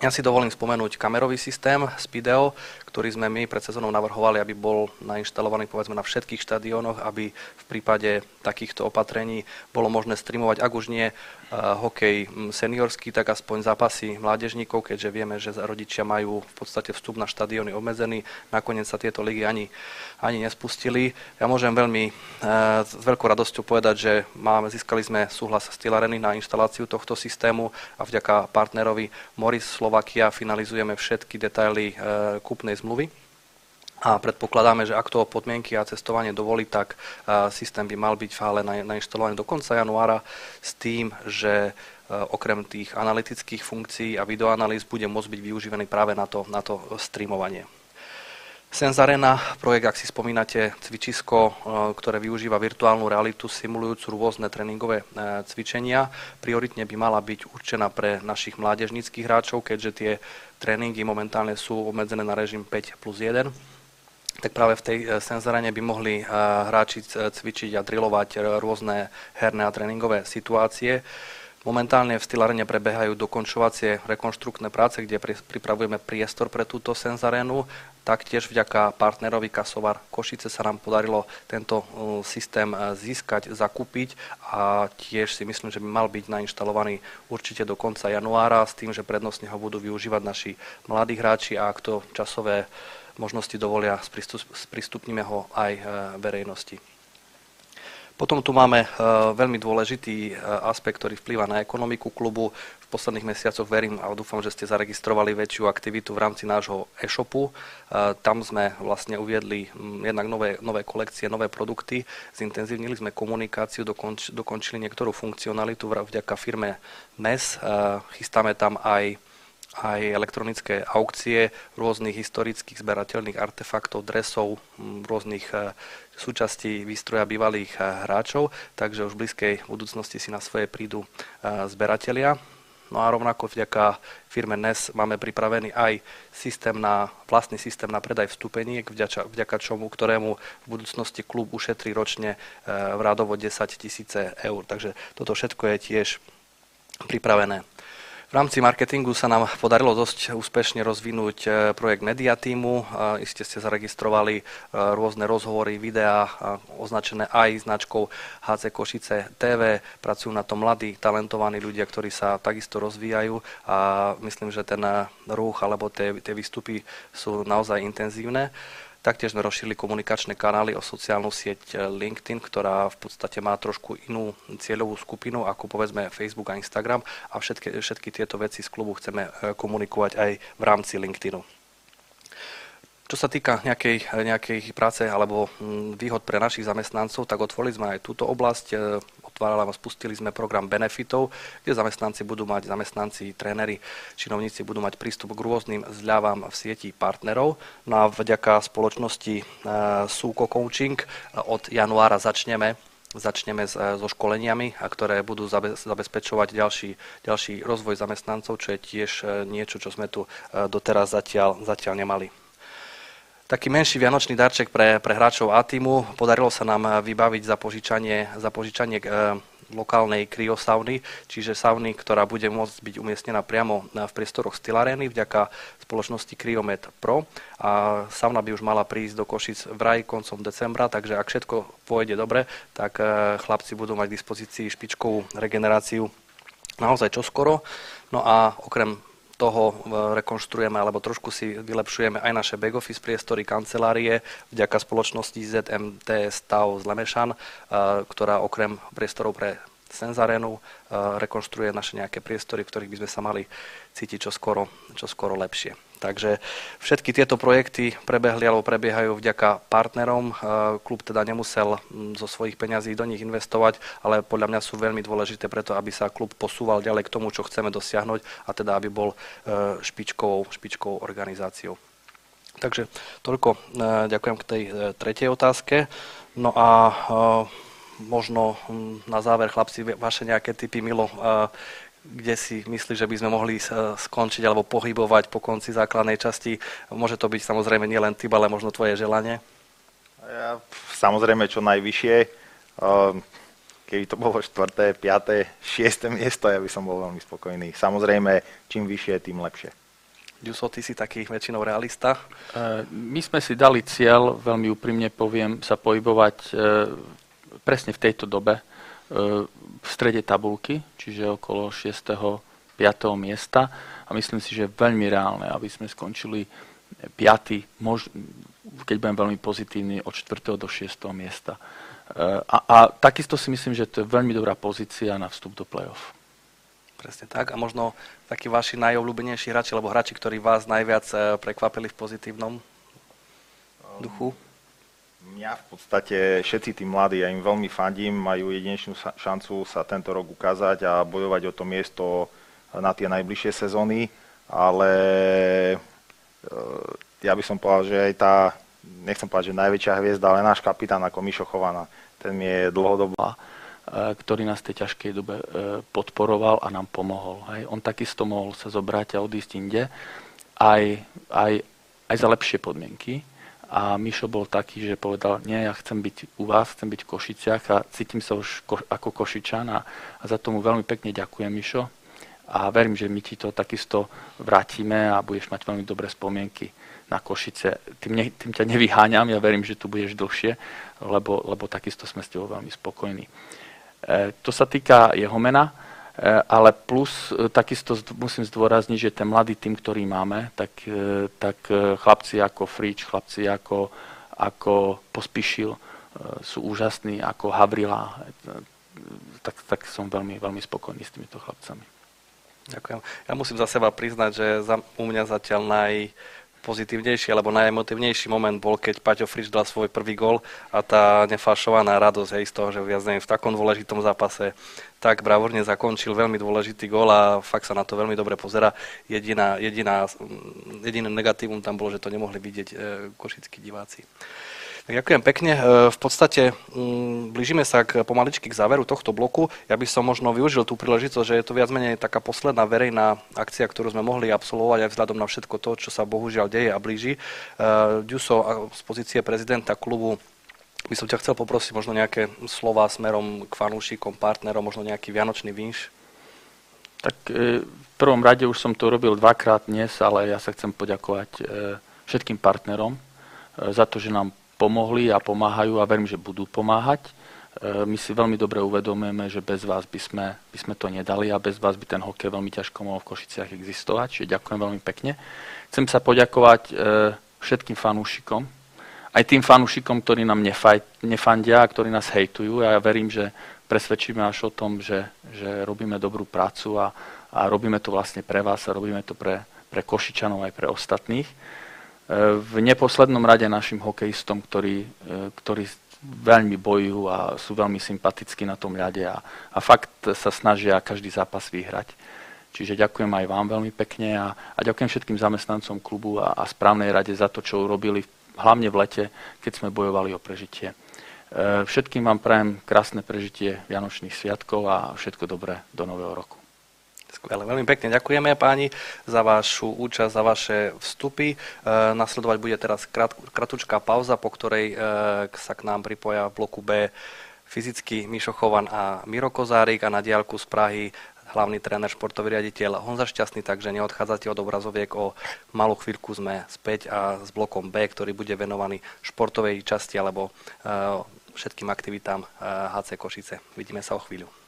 A: Ja si dovolím spomenúť kamerový systém Speedeo, ktorý sme my pred sezónou navrhovali, aby bol nainštalovaný povedzme na všetkých štadiónoch, aby v prípade takýchto opatrení bolo možné streamovať, ak už nie uh, hokej seniorský, tak aspoň zápasy mládežníkov, keďže vieme, že rodičia majú v podstate vstup na štadióny obmedzený. Nakoniec sa tieto ligy ani, ani nespustili. Ja môžem veľmi uh, s veľkou radosťou povedať, že máme, získali sme súhlas Steel Areny na inštaláciu tohto systému a vďaka partnerovi Slovensko Slovakia finalizujeme všetky detaily e, kúpnej zmluvy a predpokladáme, že ak to podmienky a cestovanie dovolí, tak systém by mal byť hale nainštalovaný do konca januára s tým, že e, okrem tých analytických funkcií a videoanalýz bude môcť byť využívaný práve na to, na to streamovanie. Senzarena, projekt, ak si spomínate, cvičisko, e, ktoré využíva virtuálnu realitu, simulujúcu rôzne tréningové e, cvičenia. Prioritne by mala byť určená pre našich mládežníckých hráčov, keďže tie tréningy momentálne sú obmedzené na režim 5 plus 1 tak práve v tej e, senzorene by mohli hráči cvičiť a drilovať rôzne herné a tréningové situácie. Momentálne v Stylarene prebiehajú dokončovacie rekonštruktné práce, kde pripravujeme priestor pre túto senzarénu. Taktiež vďaka partnerovi Kasovar Košice sa nám podarilo tento uh, systém uh, získať, zakúpiť a tiež si myslím, že by mal byť nainštalovaný určite do konca januára s tým, že prednostne ho budú využívať naši mladí hráči a ak to časové možnosti dovolia, sprístupníme ho aj uh, verejnosti. Potom tu máme veľmi dôležitý aspekt, ktorý vplýva na ekonomiku klubu posledných mesiacoch verím a dúfam, že ste zaregistrovali väčšiu aktivitu v rámci nášho e-shopu. E, tam sme vlastne uviedli mm, jednak nové, nové kolekcie, nové produkty, zintenzívnili sme komunikáciu, dokonč, dokončili niektorú funkcionalitu vďaka firme MES. E, chystáme tam aj aj elektronické aukcie rôznych historických zberateľných artefaktov, dresov, rôznych e, súčastí výstroja bývalých hráčov, takže už v blízkej budúcnosti si na svoje prídu zberatelia. No a rovnako vďaka firme NES máme pripravený aj systém na, vlastný systém na predaj vstupeniek, vďaka, vďaka čomu, ktorému v budúcnosti klub ušetrí ročne e, v rádovo 10 tisíce eur. Takže toto všetko je tiež pripravené. V rámci marketingu sa nám podarilo dosť úspešne rozvinúť e, projekt Media Teamu. Iste ste zaregistrovali e, rôzne rozhovory, videá označené aj značkou HC Košice TV. Pracujú na tom mladí, talentovaní ľudia, ktorí sa takisto rozvíjajú a myslím, že ten ruch alebo tie, tie výstupy sú naozaj intenzívne. Taktiež sme rozšírili komunikačné kanály o sociálnu sieť eh, LinkedIn, ktorá v podstate má trošku inú cieľovú skupinu ako povedzme Facebook a Instagram a všetky, všetky tieto veci z klubu chceme eh, komunikovať aj v rámci LinkedInu. Čo sa týka nejakej, nejakej práce alebo mm, výhod pre našich zamestnancov, tak otvorili sme aj túto oblasť. E, otvárali a spustili sme program benefitov, kde zamestnanci budú mať, zamestnanci, tréneri, činovníci budú mať prístup k rôznym zľavám v sieti partnerov. No a vďaka spoločnosti e, Súko Coaching od januára začneme začneme so školeniami, ktoré budú zabezpečovať ďalší, ďalší rozvoj zamestnancov, čo je tiež niečo, čo sme tu doteraz zatiaľ, zatiaľ nemali taký menší vianočný darček pre, pre hráčov týmu. Podarilo sa nám vybaviť za požičanie, za požičanie e, lokálnej kryosauny, čiže sauny, ktorá bude môcť byť umiestnená priamo v priestoroch Stylarény vďaka spoločnosti Cryomed Pro. A sauna by už mala prísť do Košic v raj koncom decembra, takže ak všetko pôjde dobre, tak e, chlapci budú mať k dispozícii špičkovú regeneráciu naozaj čoskoro. No a okrem toho e, rekonštruujeme alebo trošku si vylepšujeme aj naše back office priestory, kancelárie vďaka spoločnosti ZMT Stav z Lemešan, e, ktorá okrem priestorov pre Senzarénu e, rekonštruuje naše nejaké priestory, v ktorých by sme sa mali cítiť čoskoro, čoskoro lepšie. Takže všetky tieto projekty prebehli alebo prebiehajú vďaka partnerom. Klub teda nemusel zo svojich peňazí do nich investovať, ale podľa mňa sú veľmi dôležité preto, aby sa klub posúval ďalej k tomu, čo chceme dosiahnuť a teda aby bol špičkovou, špičkovou organizáciou. Takže toľko ďakujem k tej e, tretej otázke. No a možno na záver, chlapci, vaše nejaké typy, Milo, kde si myslíš, že by sme mohli skončiť alebo pohybovať po konci základnej časti. Môže to byť samozrejme nielen typ, ale možno tvoje želanie?
C: Ja, samozrejme čo najvyššie. Ehm, keby to bolo 4., 5., 6. miesto, ja by som bol veľmi spokojný. Samozrejme, čím vyššie, tým lepšie.
A: Ďuso, ty si taký väčšinou realista?
B: Ehm, my sme si dali cieľ, veľmi úprimne poviem, sa pohybovať ehm, presne v tejto dobe v strede tabulky, čiže okolo 6. 5. miesta a myslím si, že je veľmi reálne, aby sme skončili 5. Mož, keď budem veľmi pozitívny, od 4. do 6. miesta. E, a, a takisto si myslím, že to je veľmi dobrá pozícia na vstup do play-off.
A: Presne tak. A možno takí vaši najobľúbenejší hráči, alebo hráči, ktorí vás najviac e, prekvapili v pozitívnom duchu?
C: Mňa v podstate všetci tí mladí, ja im veľmi fandím, majú jedinečnú šancu sa tento rok ukázať a bojovať o to miesto na tie najbližšie sezóny, ale e, ja by som povedal, že aj tá, nechcem povedať, že najväčšia hviezda, ale náš kapitán ako Mišo Chovana, ten mi je dlhodobo
B: e, ktorý nás v tej ťažkej dobe e, podporoval a nám pomohol. Hej. On takisto mohol sa zobrať a odísť inde aj, aj, aj za lepšie podmienky, a Mišo bol taký, že povedal, nie, ja chcem byť u vás, chcem byť v Košiciach a cítim sa už ko- ako Košičan a, a za tomu veľmi pekne ďakujem, Mišo. A verím, že my ti to takisto vrátime a budeš mať veľmi dobré spomienky na Košice. Tým, ne, tým ťa nevyháňam, ja verím, že tu budeš dlhšie, lebo, lebo takisto sme s tebou veľmi spokojní. E, to sa týka jeho mena. Eh, ale plus eh, takisto musím zdôrazniť, že ten mladý tým, ktorý máme, tak, eh, tak chlapci ako Frič, chlapci ako, ako Pospišil sú úžasní, ako Havrila, tak, tak som veľmi, veľmi spokojný s týmito chlapcami.
A: Ďakujem. Ja musím za seba priznať, že za, u mňa zatiaľ naj, pozitívnejší alebo najemotívnejší moment bol, keď Paťo Frič dal svoj prvý gol a tá nefašovaná radosť hej, z toho, že viac v takom dôležitom zápase tak bravúrne zakončil veľmi dôležitý gol a fakt sa na to veľmi dobre pozera. Jediná, jediná, jediné negatívum tam bolo, že to nemohli vidieť e, košickí diváci. Ďakujem pekne. E, v podstate mm, blížime sa k, pomaličky k záveru tohto bloku. Ja by som možno využil tú príležitosť, že je to viac menej taká posledná verejná akcia, ktorú sme mohli absolvovať aj vzhľadom na všetko to, čo sa bohužiaľ deje a blíži. E, Ďuso z pozície prezidenta klubu by som ťa chcel poprosiť možno nejaké slova smerom k fanúšikom, partnerom, možno nejaký vianočný vinš.
B: Tak e, v prvom rade už som to robil dvakrát dnes, ale ja sa chcem poďakovať všetkým partnerom za to, že nám pomohli a pomáhajú a verím, že budú pomáhať. E, my si veľmi dobre uvedomujeme, že bez vás by sme, by sme to nedali a bez vás by ten hokej veľmi ťažko mohol v Košiciach existovať. Čiže ďakujem veľmi pekne. Chcem sa poďakovať e, všetkým fanúšikom, aj tým fanúšikom, ktorí nám nefaj, nefandia a ktorí nás hejtujú. A ja verím, že presvedčíme až o tom, že, že robíme dobrú prácu a, a robíme to vlastne pre vás a robíme to pre, pre Košičanov aj pre ostatných. V neposlednom rade našim hokejistom, ktorí, ktorí veľmi bojujú a sú veľmi sympatickí na tom ľade a, a fakt sa snažia každý zápas vyhrať. Čiže ďakujem aj vám veľmi pekne a, a ďakujem všetkým zamestnancom klubu a, a správnej rade za to, čo urobili, hlavne v lete, keď sme bojovali o prežitie. E, všetkým vám prajem krásne prežitie Vianočných sviatkov a všetko dobré do nového roku.
A: Skvelé, veľmi pekne ďakujeme páni za vašu účasť, za vaše vstupy. E, nasledovať bude teraz krát, kratučká pauza, po ktorej e, sa k nám pripoja v bloku B fyzicky Mišo Chovan a Miro Kozárik a na diálku z Prahy hlavný tréner, športový riaditeľ Honza Šťastný, takže neodchádzate od obrazoviek, o malú chvíľku sme späť a s blokom B, ktorý bude venovaný športovej časti alebo uh, všetkým aktivitám uh, HC Košice. Vidíme sa o chvíľu.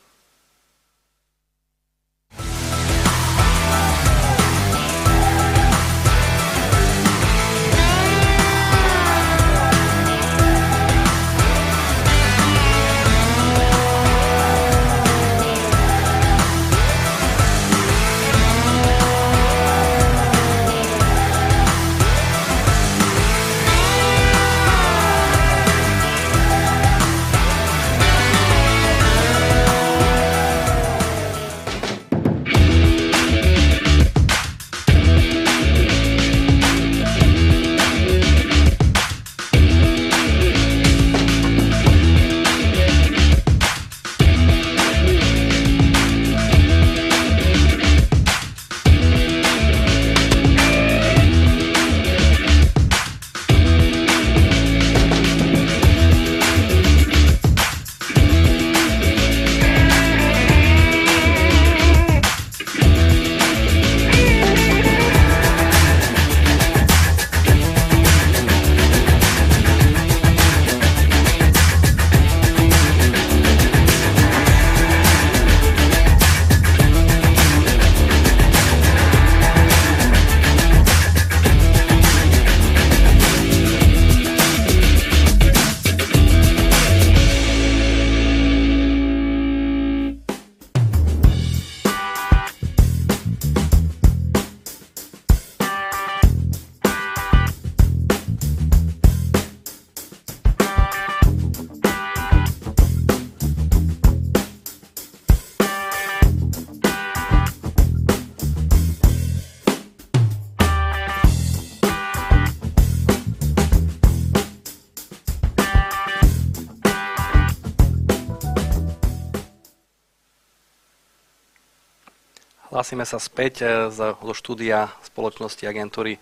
A: Hlásime sa späť eh, zo štúdia spoločnosti agentúry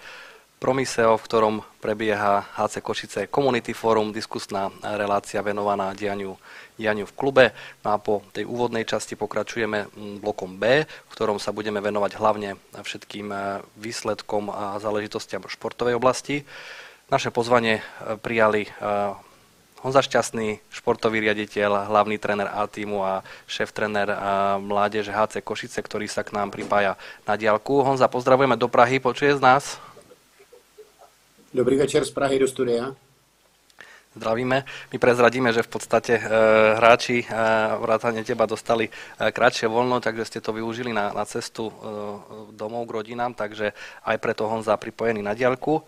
A: Promiseo, v ktorom prebieha HC Košice Community Forum, diskusná relácia venovaná dianiu, dianiu v klube. No a po tej úvodnej časti pokračujeme blokom B, v ktorom sa budeme venovať hlavne všetkým eh, výsledkom a záležitostiam športovej oblasti. Naše pozvanie eh, prijali Honza Šťastný, športový riaditeľ, hlavný tréner A týmu a šéf-tréner mládeže HC Košice, ktorý sa k nám pripája na diálku. Honza, pozdravujeme do Prahy, počuje z nás?
D: Dobrý večer z Prahy do studia.
A: Zdravíme. My prezradíme, že v podstate e, hráči e, vrátane teba dostali e, kratšie voľno, takže ste to využili na, na cestu e, domov k rodinám, takže aj preto Honza pripojený na diaľku.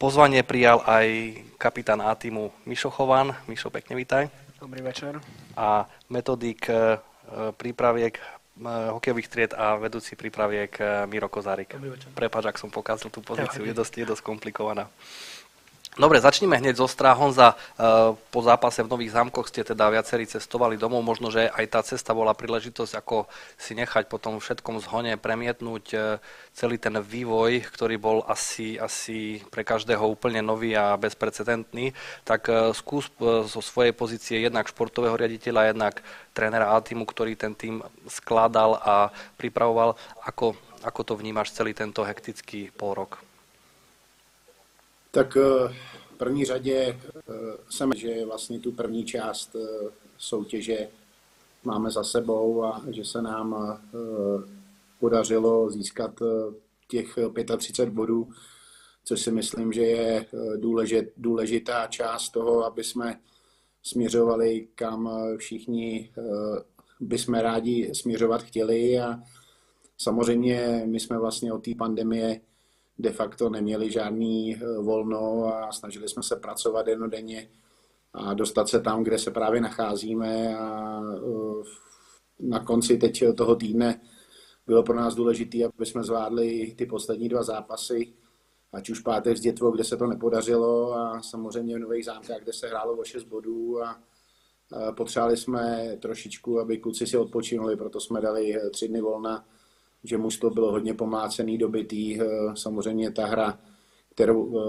A: Pozvanie prijal aj kapitán A týmu Mišo Chovan. Mišo, pekne vítaj.
E: Dobrý večer.
A: A metodík e, prípraviek e, hokejových tried a vedúci prípraviek e, Miro Kozárik. Prepač, ak som pokazil tú pozíciu, je dosť, je dosť komplikovaná. Dobre, začneme hneď zo strá. Honza, eh, po zápase v Nových zámkoch ste teda viacerí cestovali domov. Možno, že aj tá cesta bola príležitosť, ako si nechať potom všetkom zhone premietnúť eh, celý ten vývoj, ktorý bol asi, asi pre každého úplne nový a bezprecedentný. Tak eh, skús zo svojej pozície jednak športového riaditeľa, jednak trénera A týmu, ktorý ten tým skladal a pripravoval. Ako, ako to vnímaš celý tento hektický pol rok?
D: Tak eh, v první řadě eh, jsem, že vlastně tu první část eh, soutěže máme za sebou a že se nám podařilo získat těch 35 bodů, což si myslím, že je důležitá část toho, aby jsme směřovali, kam všichni bychom rádi směřovat chtěli. A samozřejmě my jsme vlastně od té pandemie de facto neměli žádný volno a snažili jsme se pracovat jednodenně a dostat se tam, kde se právě nacházíme a na konci teď toho týdne bylo pro nás důležité, aby jsme zvládli ty poslední dva zápasy, ať už pátek s Dětvou, kde se to nepodařilo a samozřejmě v Nových zámkách, kde se hrálo o 6 bodů a potřebovali jsme trošičku, aby kluci si odpočinuli, proto jsme dali tři dny volna, že to bylo hodně pomlácený, dobitý. Samozřejmě ta hra, kterou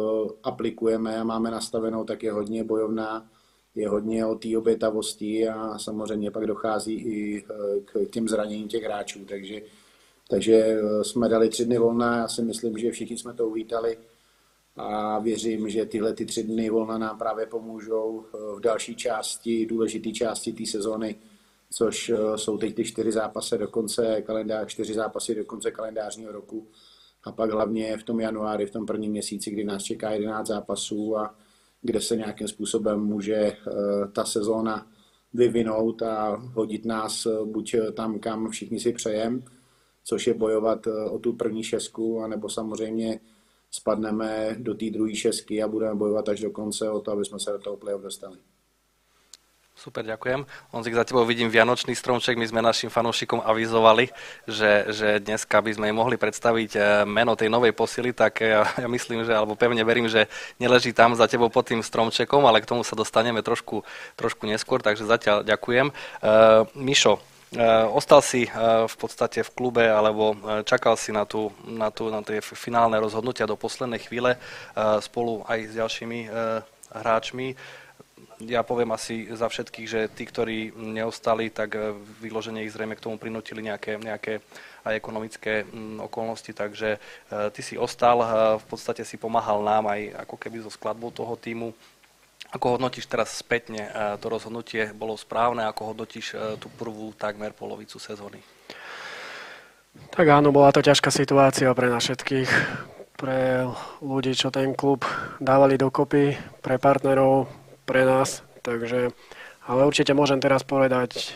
D: aplikujeme a máme nastavenou, tak je hodně bojovná je hodně o té obětavosti a samozřejmě pak dochází i k těm zraněním těch hráčů, takže takže eh, jsme dali tři dny volna, já si myslím, že všichni jsme to uvítali a věřím, že tyhle ty tři dny volna nám právě pomůžou eh, v další části, důležité části té sezóny, což eh, jsou teď ty čtyři zápasy do konce kalendář, čtyři zápasy do konce kalendářního roku a pak hlavně v tom januári, v tom prvním měsíci, kdy nás čeká 11 zápasů a kde se nějakým způsobem může ta sezóna vyvinout a hodit nás buď tam, kam všichni si přejeme, což je bojovat eh, o tu první šestku, anebo samozřejmě spadneme do té druhé šestky a budeme bojovat až do konce o to, aby jsme se do toho play-off dostali.
A: Super, ďakujem. Onzik, za tebou vidím Vianočný stromček. My sme našim fanúšikom avizovali, že, že dneska by sme im mohli predstaviť eh, meno tej novej posily, tak ja, ja myslím, že, alebo pevne verím, že neleží tam za tebou pod tým stromčekom, ale k tomu sa dostaneme trošku, trošku neskôr, takže zatiaľ ďakujem. Uh, Mišo, Eh, ostal si eh, v podstate v klube alebo eh, čakal si na, tú, na, tú, na tie finálne rozhodnutia do poslednej chvíle spolu aj s ďalšími hráčmi. Ja poviem asi za všetkých, že tí, ktorí neostali, tak vyloženie ich zrejme k tomu prinútili nejaké, nejaké aj ekonomické mm, okolnosti, takže ty si ostal, v podstate si pomáhal nám aj ako keby so skladbou toho týmu ako hodnotíš teraz spätne eh, to rozhodnutie? Bolo správne? Ako hodnotíš eh, tú prvú takmer polovicu sezóny?
E: Tak áno, bola to ťažká situácia pre nás všetkých, pre ľudí, čo ten klub dávali dokopy, pre partnerov, pre nás. Takže, ale určite môžem teraz povedať,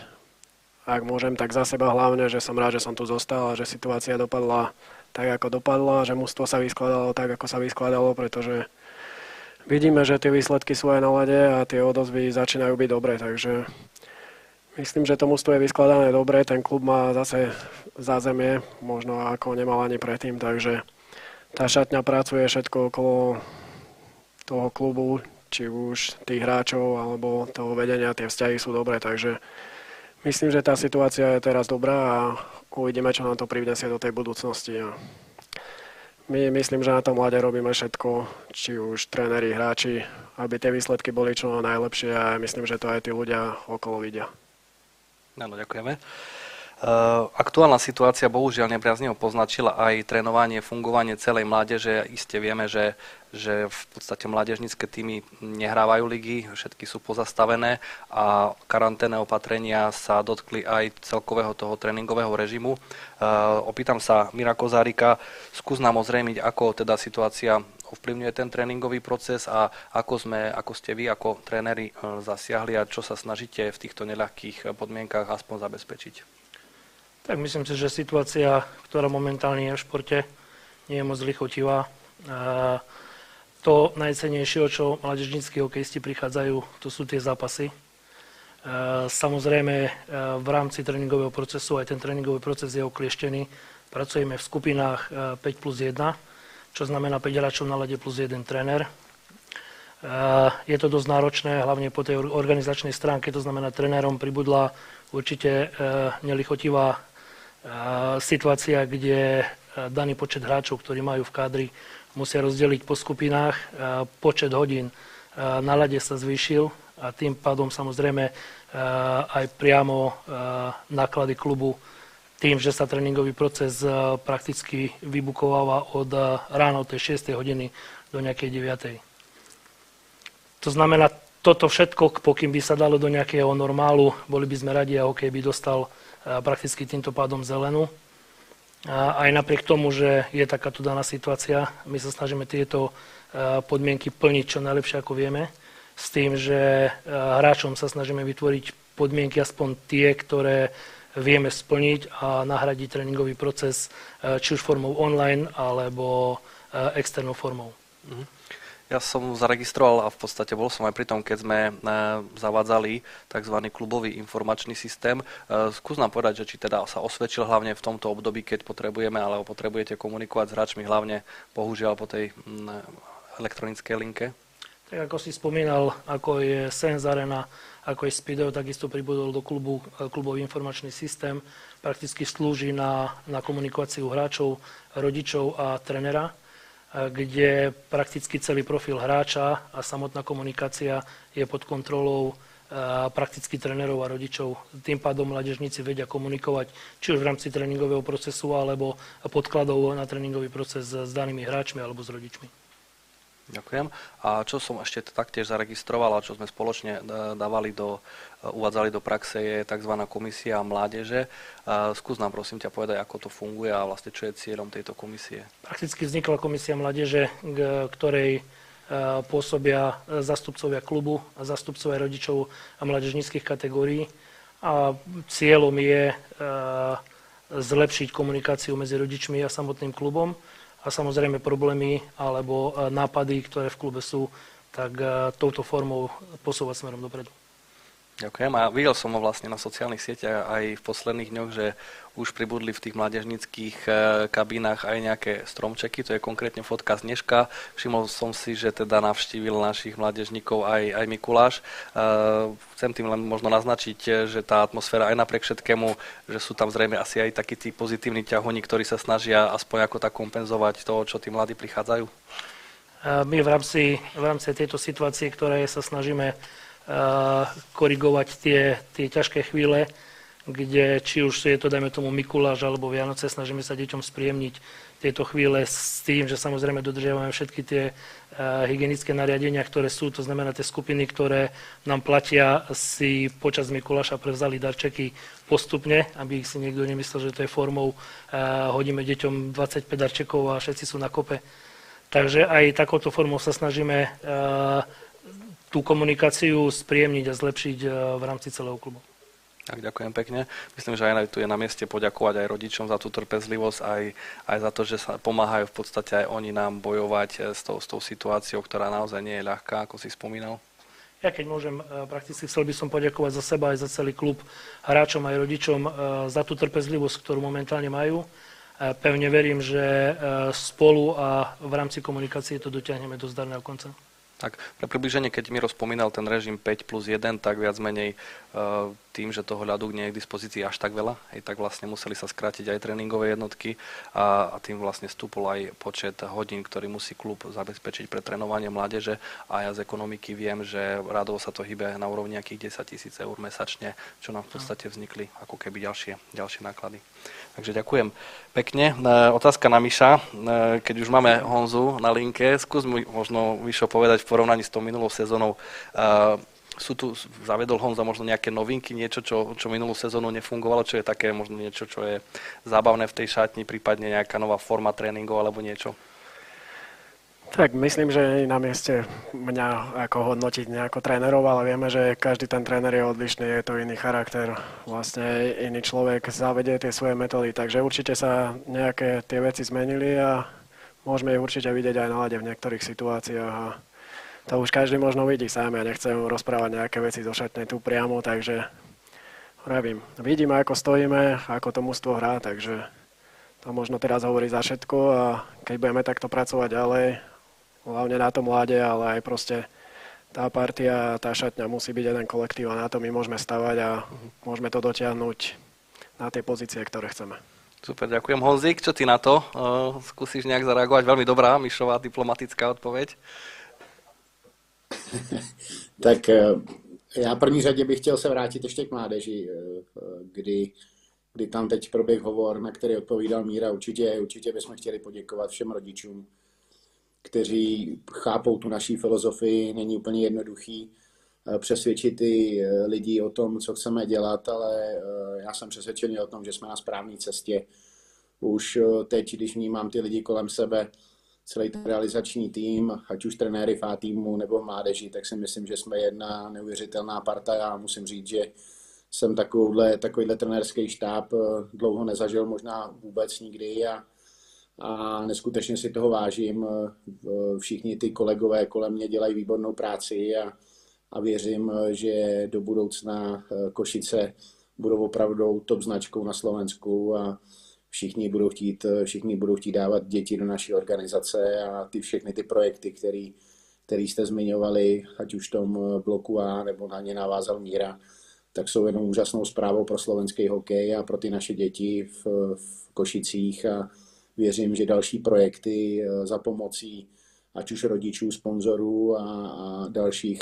E: ak môžem, tak za seba hlavne, že som rád, že som tu zostal a že situácia dopadla tak, ako dopadla, že mužstvo sa vyskladalo tak, ako sa vyskladalo, pretože vidíme, že tie výsledky sú aj na lade a tie odozvy začínajú byť dobré, takže myslím, že to mústvo je vyskladané dobre, ten klub má zase zázemie, možno ako nemal ani predtým, takže tá šatňa pracuje všetko okolo toho klubu, či už tých hráčov alebo toho vedenia, tie vzťahy sú dobré, takže myslím, že tá situácia je teraz dobrá a uvidíme, čo nám to privnesie do tej budúcnosti. My myslím, že na tom mlade robíme všetko, či už tréneri, hráči, aby tie výsledky boli čo najlepšie a myslím, že to aj tí ľudia okolo vidia.
A: Áno, ďakujeme. Uh, aktuálna situácia bohužiaľ nepriaznivo poznačila aj trénovanie, fungovanie celej mládeže. Iste vieme, že, že v podstate mládežnícke týmy nehrávajú ligy, všetky sú pozastavené a karanténne opatrenia sa dotkli aj celkového toho tréningového režimu. Uh, opýtam sa Mira Kozárika, skús nám ozrejmiť, ako teda situácia ovplyvňuje ten tréningový proces a ako, sme, ako ste vy ako tréneri uh, zasiahli a čo sa snažíte v týchto neľahkých podmienkach aspoň zabezpečiť.
F: Tak myslím si, že situácia, ktorá momentálne je v športe, nie je moc lichotivá. To najcenejšie, o čo mladežníckí hokejisti prichádzajú, to sú tie zápasy. Samozrejme, v rámci tréningového procesu, aj ten tréningový proces je oklieštený. Pracujeme v skupinách 5 plus 1, čo znamená 5 hráčov na lade plus 1 tréner. Je to dosť náročné, hlavne po tej organizačnej stránke, to znamená, trénerom pribudla určite nelichotivá situácia, kde daný počet hráčov, ktorí majú v kádri, musia rozdeliť po skupinách. Počet hodín na lade sa zvýšil a tým pádom samozrejme aj priamo náklady klubu tým, že sa tréningový proces prakticky vybukováva od rána od tej 6. hodiny do nejakej 9. To znamená, toto všetko, pokým by sa dalo do nejakého normálu, boli by sme radi a hokej by dostal prakticky týmto pádom zelenú. A aj napriek tomu, že je takáto daná situácia, my sa snažíme tieto podmienky plniť čo najlepšie ako vieme, s tým, že hráčom sa snažíme vytvoriť podmienky aspoň tie, ktoré vieme splniť a nahradiť tréningový proces či už formou online alebo externou formou.
A: Mhm. Ja som zaregistroval a v podstate bol som aj pri tom, keď sme zavádzali tzv. klubový informačný systém. Skús nám povedať, že či teda sa osvedčil hlavne v tomto období, keď potrebujeme, alebo potrebujete komunikovať s hráčmi, hlavne bohužiaľ po tej elektronickej linke.
F: Tak ako si spomínal, ako je Sense Arena, ako je Speedo, takisto pribudol do klubu klubový informačný systém. Prakticky slúži na, na komunikáciu hráčov, rodičov a trenera, kde prakticky celý profil hráča a samotná komunikácia je pod kontrolou prakticky trénerov a rodičov. Tým pádom mladežníci vedia komunikovať či už v rámci tréningového procesu alebo podkladov na tréningový proces s danými hráčmi alebo s rodičmi.
A: Ďakujem. A čo som ešte taktiež zaregistroval a čo sme spoločne e, dávali do, e, uvádzali do praxe je tzv. komisia mládeže. Skús nám prosím ťa povedať, ako to funguje a vlastne čo je cieľom tejto komisie.
F: Prakticky vznikla komisia mládeže, ktorej e, pôsobia zastupcovia klubu, zastupcovia rodičov a mládežníckých kategórií. A cieľom je zlepšiť komunikáciu medzi rodičmi a samotným klubom a samozrejme problémy alebo e, nápady, ktoré v klube sú, tak e, touto formou posúvať smerom dopredu.
A: Ďakujem a videl som ho vlastne na sociálnych sieťach aj v posledných dňoch, že už pribudli v tých mládežnických e, kabínach aj nejaké stromčeky, to je konkrétne fotka z Dneška. Všimol som si, že teda navštívil našich mládežníkov aj, aj Mikuláš. E, chcem tým len možno naznačiť, že tá atmosféra aj napriek všetkému, že sú tam zrejme asi aj takí tí pozitívni ťahoni, ktorí sa snažia aspoň ako tak kompenzovať to, čo tí mladí prichádzajú.
F: My v rámci, v rámci tejto situácie, ktoré sa snažíme korigovať tie, tie ťažké chvíle, kde či už je to, dajme tomu, Mikuláš alebo Vianoce, snažíme sa deťom spríjemniť tieto chvíle s tým, že samozrejme dodržiavame všetky tie uh, hygienické nariadenia, ktoré sú, to znamená tie skupiny, ktoré nám platia, si počas Mikuláša prevzali darčeky postupne, aby si niekto nemyslel, že to je formou uh, hodíme deťom 25 darčekov a všetci sú na kope. Takže aj takouto formou sa snažíme uh, tú komunikáciu spríjemniť a zlepšiť eh, v rámci celého klubu.
A: Tak, ďakujem pekne. Myslím, že aj tu je na mieste poďakovať aj rodičom za tú trpezlivosť, aj, aj za to, že sa pomáhajú v podstate aj oni nám bojovať eh, s tou, s tou situáciou, ktorá naozaj nie je ľahká, ako si spomínal.
F: Ja keď môžem, eh, prakticky chcel by som poďakovať za seba aj za celý klub, hráčom aj rodičom za tú trpezlivosť, ktorú momentálne majú. Pevne verím, že spolu a v rámci komunikácie to dotiahneme do zdarného konca.
A: Tak pre približenie, keď Miro spomínal ten režim 5 plus 1, tak viac menej tým, že toho ľadu nie je k dispozícii až tak veľa, aj tak vlastne museli sa skrátiť aj tréningové jednotky a, a tým vlastne stúpol aj počet hodín, ktorý musí klub zabezpečiť pre trénovanie mládeže a ja z ekonomiky viem, že rádovo sa to hýbe na úrovni nejakých 10 tisíc eur mesačne, čo nám v podstate vznikli ako keby ďalšie, ďalšie náklady. Takže ďakujem pekne. E, otázka na Miša. E, keď už máme Honzu na linke, skús mi možno Mišo povedať v porovnaní s tou minulou sezónou, sú tu, zavedol Honza možno nejaké novinky, niečo, čo, čo minulú sezónu nefungovalo, čo je také možno niečo, čo je zábavné v tej šatni, prípadne nejaká nová forma tréningov alebo niečo?
E: Tak myslím, že je na mieste mňa ako hodnotiť nejako trénerov, ale vieme, že každý ten tréner je odlišný, je to iný charakter, vlastne iný človek zavedie tie svoje metódy, takže určite sa nejaké tie veci zmenili a môžeme ich určite vidieť aj na lade v niektorých situáciách a to už každý možno vidí sám, ja nechcem rozprávať nejaké veci zo šatne tu priamo, takže vravím, vidíme ako stojíme, ako to mústvo hrá, takže to možno teraz hovorí za všetko a keď budeme takto pracovať ďalej, hlavne na tom mláde, ale aj proste tá partia, tá šatňa musí byť jeden kolektív a na to my môžeme stavať a môžeme to dotiahnuť na tie pozície, ktoré chceme.
A: Super, ďakujem. Honzik, čo ty na to? Uh, skúsiš nejak zareagovať? Veľmi dobrá, Mišová diplomatická odpoveď.
D: tak uh, já v první řadě bych chtěl se vrátit ještě k mládeži, uh, kdy, kdy tam teď proběh hovor, na který odpovídal Míra. Určitě, určitě bychom chtěli poděkovat všem rodičům, kteří chápou tu naší filozofii, není úplně jednoduchý eh, přesvědčit ty eh, lidi o tom, co chceme dělat, ale eh, já jsem přesvědčený o tom, že jsme na správné cestě. Už teď, když vnímám ty lidi kolem sebe, celý ten realizační tým, ať už trenéry FA týmu nebo mládeži, tak si myslím, že jsme jedna neuvěřitelná parta. Já musím říct, že jsem takovouhle, takovýhle trenérský štáb dlouho nezažil, možná vůbec nikdy a a neskutečně si toho vážím. Všichni ty kolegové kolem mě dělají výbornou práci a, a věřím, že do budoucna Košice budou opravdu top značkou na Slovensku a všichni budou chtít, všichni budou chtít dávat děti do naší organizace a ty všechny ty projekty, který, který jste zmiňovali, ať už v tom bloku A nebo na ně navázal Míra, tak jsou jenom úžasnou zprávou pro slovenský hokej a pro ty naše děti v, v Košicích. A věřím, že další projekty eh, za pomocí ať už rodičů, sponzorů a, a dalších